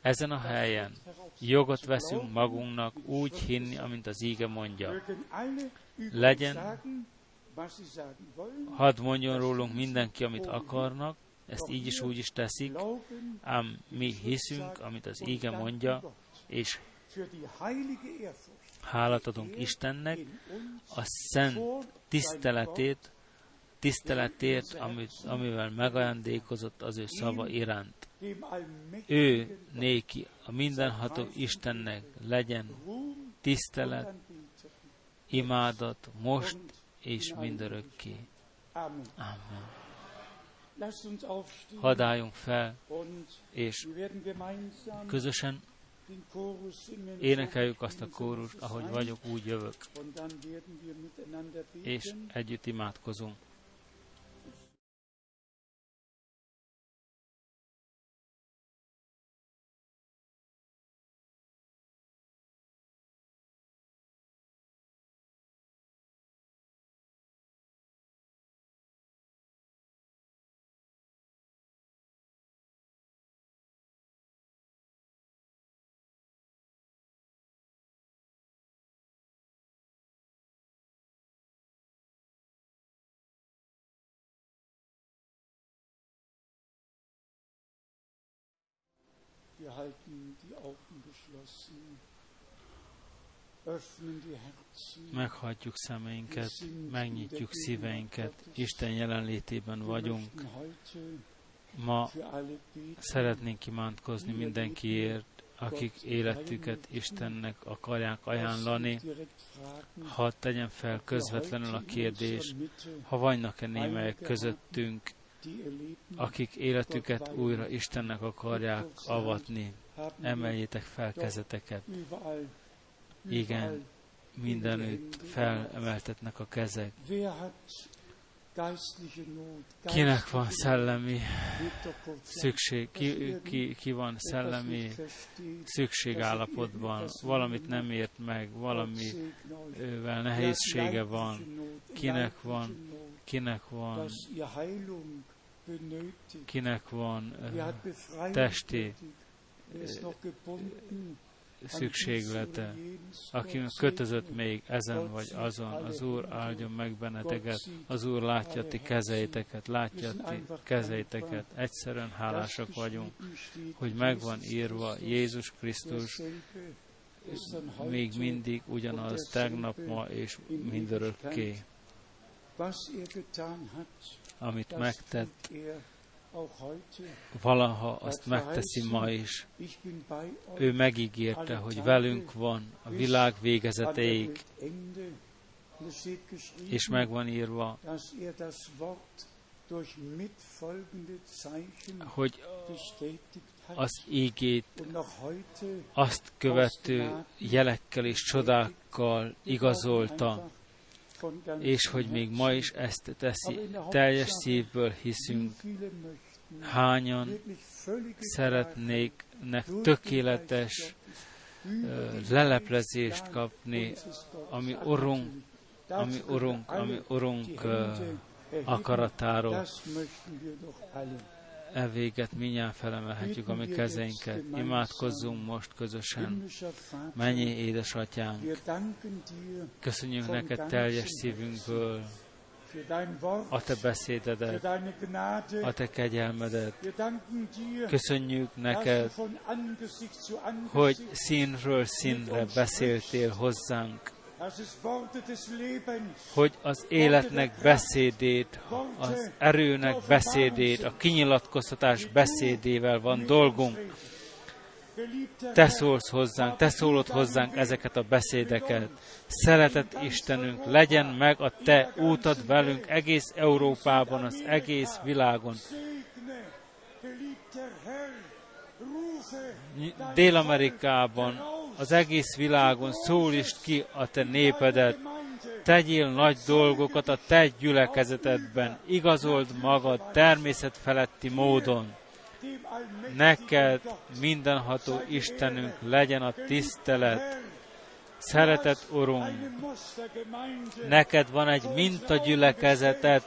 Ezen a helyen jogot veszünk magunknak úgy hinni, amint az íge mondja. Legyen, hadd mondjon rólunk mindenki, amit akarnak, ezt így is úgy is teszik, ám mi hiszünk, amit az íge mondja, és hálát adunk Istennek a szent tiszteletét, tiszteletért, amit, amivel megajándékozott az ő szava iránt. Ő néki, a mindenható Istennek legyen tisztelet, imádat most és mindörökké. Amen. Hadd álljunk fel, és közösen énekeljük azt a kórust, ahogy vagyok, úgy jövök, és együtt imádkozunk. Meghagyjuk szemeinket, megnyitjuk szíveinket, Isten jelenlétében vagyunk. Ma szeretnénk imádkozni mindenkiért, akik életüket Istennek akarják ajánlani. Ha tegyen fel közvetlenül a kérdés, ha vannak-e némelyek közöttünk, akik életüket újra Istennek akarják avatni, emeljétek fel kezeteket. Igen, mindenütt felemeltetnek a kezek. Kinek van szellemi szükség, ki, ki, ki van szellemi szükségállapotban, valamit nem ért meg, valamivel nehézsége van, kinek van, kinek van kinek van testi szükséglete, aki kötözött még ezen vagy azon, az Úr áldjon meg benneteket, az Úr látja ti kezeiteket, látja ti kezeiteket. Egyszerűen hálásak vagyunk, hogy megvan írva Jézus Krisztus még mindig ugyanaz, tegnap, ma és mindörökké amit megtett, valaha azt megteszi ma is. Ő megígérte, hogy velünk van a világ végezeteig, és meg van írva, hogy az ígét azt követő jelekkel és csodákkal igazolta, és hogy még ma is ezt teszi. Teljes szívből hiszünk. Hányan szeretnéknek tökéletes leleplezést kapni, ami Urunk, ami Urunk, ami Urunk akaratáról e véget minnyáján felemelhetjük a mi kezeinket. Imádkozzunk most közösen. Mennyi édesatyánk, köszönjük neked teljes szívünkből a te beszédedet, a te kegyelmedet. Köszönjük neked, hogy színről színre beszéltél hozzánk hogy az életnek beszédét, az erőnek beszédét, a kinyilatkoztatás beszédével van dolgunk. Te szólsz hozzánk, te szólod hozzánk ezeket a beszédeket. Szeretett Istenünk, legyen meg a te útad velünk egész Európában, az egész világon. Dél-Amerikában, az egész világon szólist ki a te népedet, tegyél nagy dolgokat a te gyülekezetedben, igazold magad természet feletti módon. Neked mindenható Istenünk legyen a tisztelet, Szeretett Urunk, neked van egy mintagyülekezetet,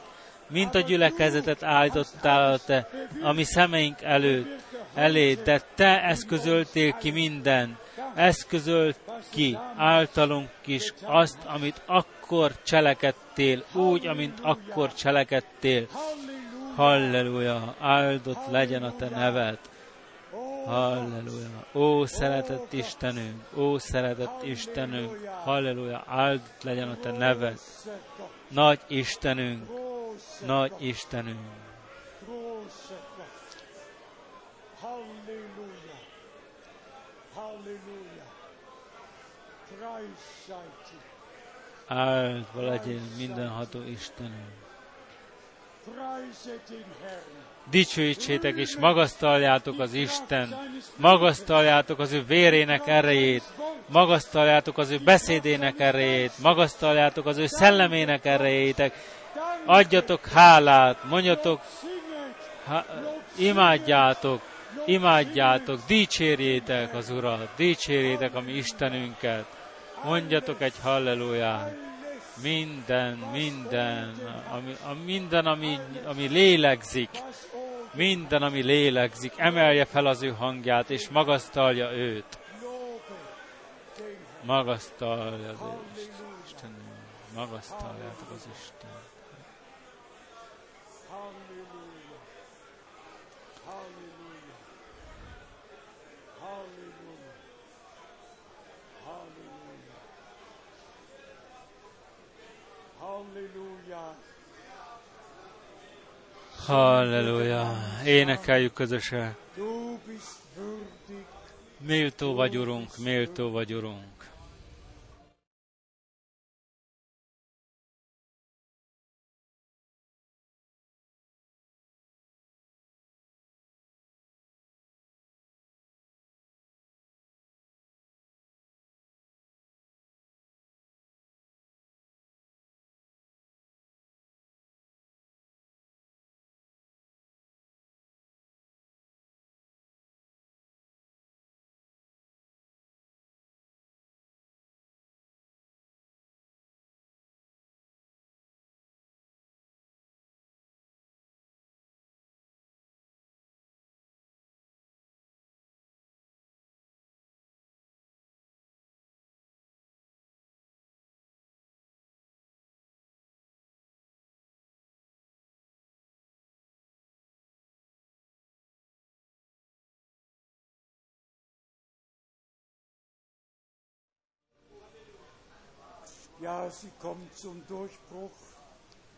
mintagyülekezetet állítottál te, ami szemeink előtt, elé, de te eszközöltél ki minden, eszközölt ki általunk is azt, amit akkor cselekedtél, úgy, amint akkor cselekedtél. Halleluja, áldott legyen a te neved. Halleluja. Ó, szeretett Istenünk, ó, szeretett Istenünk, halleluja, áldott legyen a te neved. Nagy Istenünk, nagy Istenünk. großer Gott. Halleluja. Halleluja. Dreiseitig. Áldva legyen mindenható Istenünk. Dicsőítsétek és magasztaljátok az Isten, magasztaljátok az ő vérének erejét, magasztaljátok az ő beszédének erejét, magasztaljátok az ő szellemének erejétek, adjatok hálát, mondjatok, ha, imádjátok, imádjátok, dicsérjétek az Urat, dicsérjétek a mi Istenünket, mondjatok egy halleluját. Minden, minden, ami, a minden, ami, ami lélegzik, minden, ami lélegzik, emelje fel az ő hangját, és magasztalja őt. Magasztalja az Isten, magasztaljátok az Isten. Halleluja. Halleluja. Énekeljük közösen. Méltó vagy, Urunk, méltó vagy, Urunk.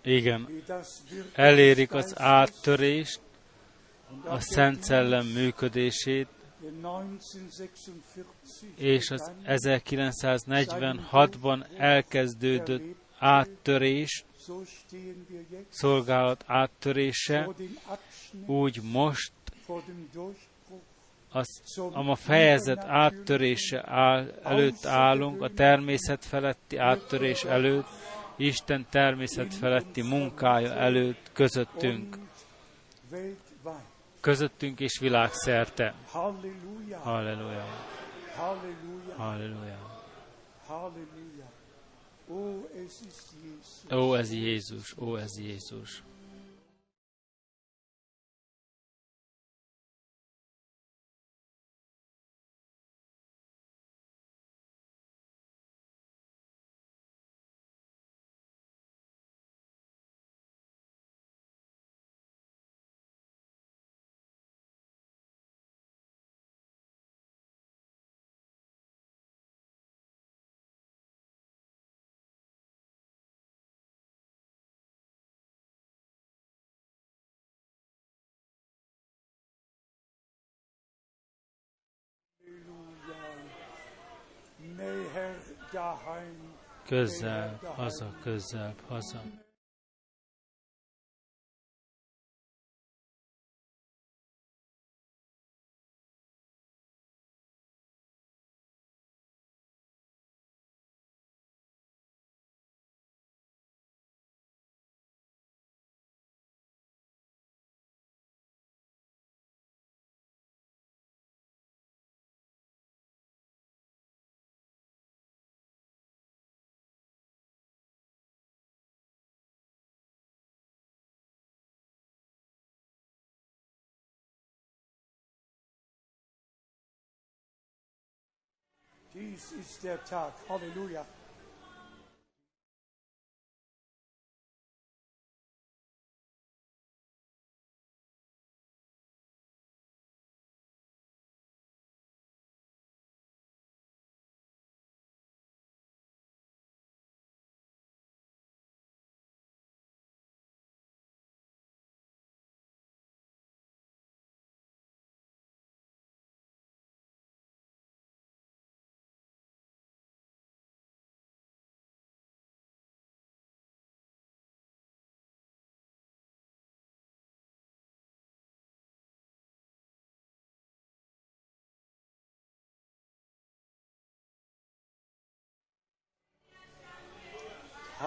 Igen, elérik az áttörést, a Szent Szellem működését, der 1946 és az begann, 1946-ban elkezdődött áttörés, szolgálat áttörése, úgy most az, a fejezet áttörése áll, előtt állunk, a természet feletti áttörés előtt, Isten természet feletti munkája előtt közöttünk, közöttünk és világszerte. Halleluja, Halleluja, Halleluja. Oh. Ó, ez Jézus, ó, ez Jézus. Közel, haza, közel, haza. Dies ist der Tag. Halleluja.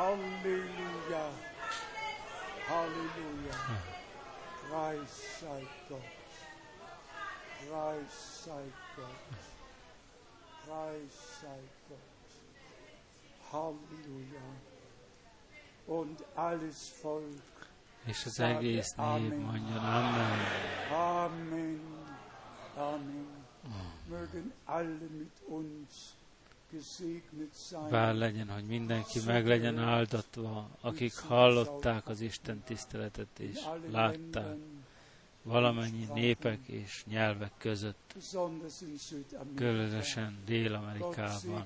Halleluja. Halleluja. Preis sei Gott. Preis sei Gott. Preis sei Gott. Halleluja. Und alles Volk. Az egész nép mondjon Amen. Amen. Amen. Mögen alle mit uns Bár legyen, hogy mindenki meg legyen áldatva, akik hallották az Isten tiszteletet és látták valamennyi népek és nyelvek között, különösen Dél-Amerikában.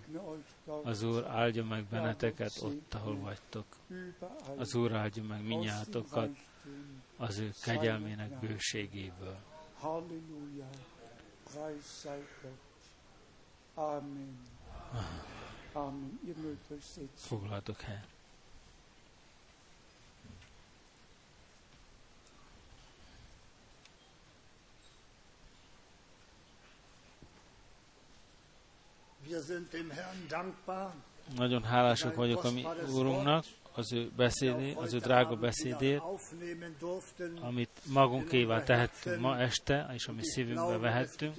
Az Úr áldja meg benneteket ott, ahol vagytok. Az Úr áldja meg minnyátokat az ő kegyelmének bőségéből. Halleluja. Amen. Setzen. Foglaltok dankbar. Nagyon hálások vagyok a mi Úrunknak, az ő beszédé, az ő drága durften. amit magunkévá tehettünk ma este, és ami szívünkbe vehettünk,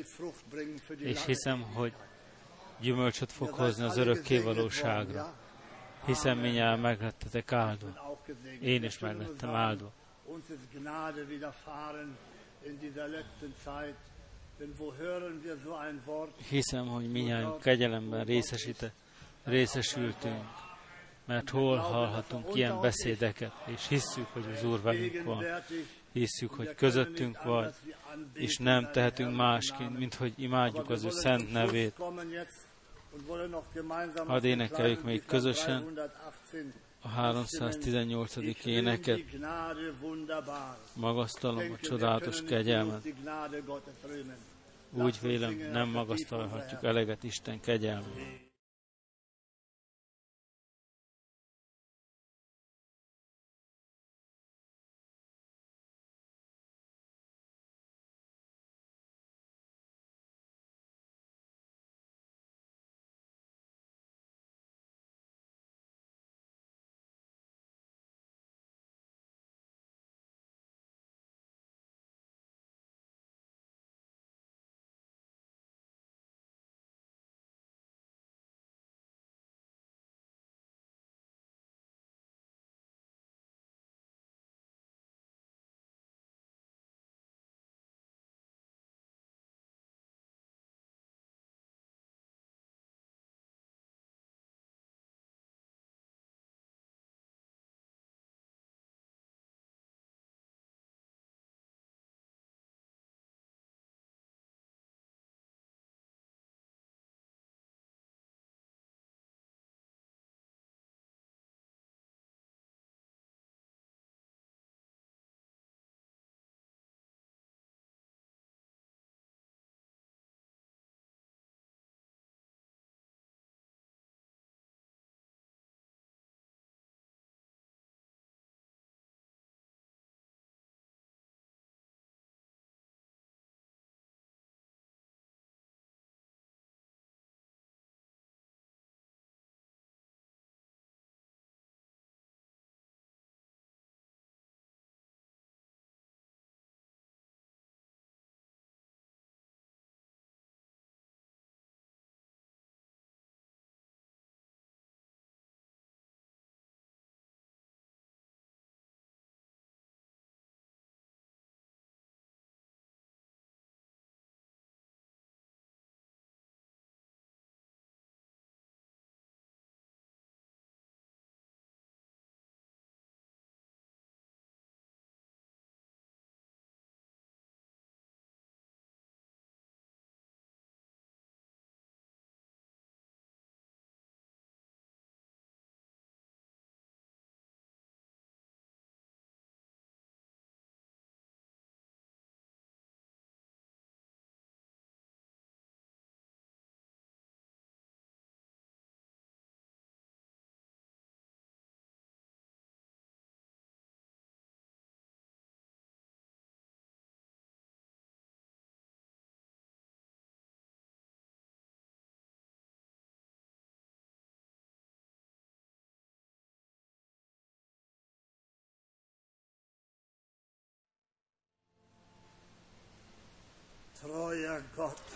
és hiszem, hogy gyümölcsöt fog hozni az örökké valóságra, hiszen minnyáján meglettetek áldva. Én is meglettem áldva. Hiszem, hogy minnyáján kegyelemben részesíte, részesültünk, mert hol hallhatunk ilyen beszédeket, és hisszük, hogy az Úr velünk van. Hisszük, hogy közöttünk vagy, és nem tehetünk másként, mint hogy imádjuk az ő szent nevét. Hadd énekeljük még közösen A 318. éneket, magasztalom a csodálatos kegyelmet. Úgy vélem, nem magasztalhatjuk eleget Isten kegyelmét.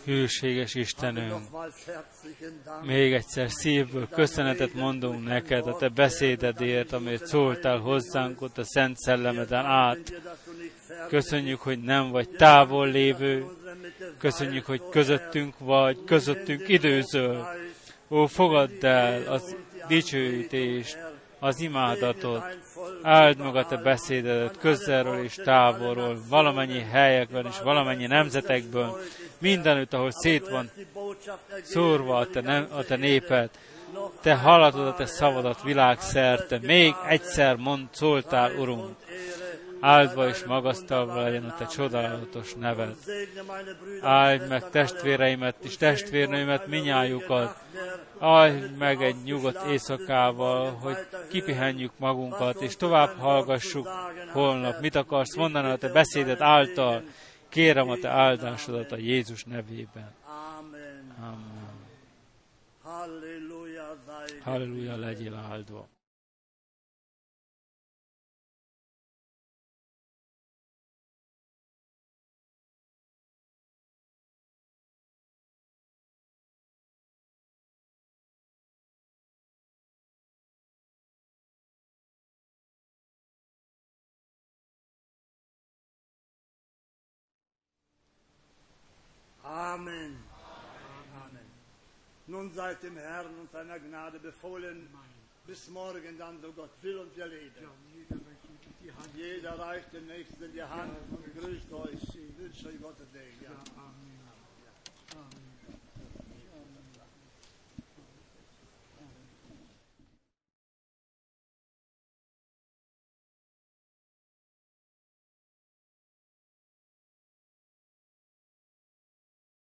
Hűséges Istenünk, még egyszer szívből köszönetet mondunk neked a te beszédedért, amelyet szóltál hozzánk ott a Szent Szellemeden át. Köszönjük, hogy nem vagy távol lévő, köszönjük, hogy közöttünk vagy, közöttünk időzöl. Ó, fogadd el az dicsőítést, az imádatot, áld meg a te beszédedet közelről és távolról, valamennyi helyekben és valamennyi nemzetekből, mindenütt, ahol szét van szórva a te, nem, a te néped. Te hallatod a te szavadat világszerte, még egyszer mond, szóltál, Urunk, áldva és magasztalva legyen a te csodálatos neved. Áld meg testvéreimet és testvérnőimet, minnyájukat. Áld meg egy nyugodt éjszakával, hogy kipihenjük magunkat, és tovább hallgassuk holnap. Mit akarsz mondani a te beszédet által? Kérem a te áldásodat a Jézus nevében. Amen. Halleluja, legyél áldva. Amen. Amen. Nun seid dem Herrn und seiner Gnade befohlen, bis morgen dann, so Gott will und wir leben. Jeder reicht dem Nächsten die Hand und grüßt euch. Wünsche euch Gottes Segen. Ja. Amen.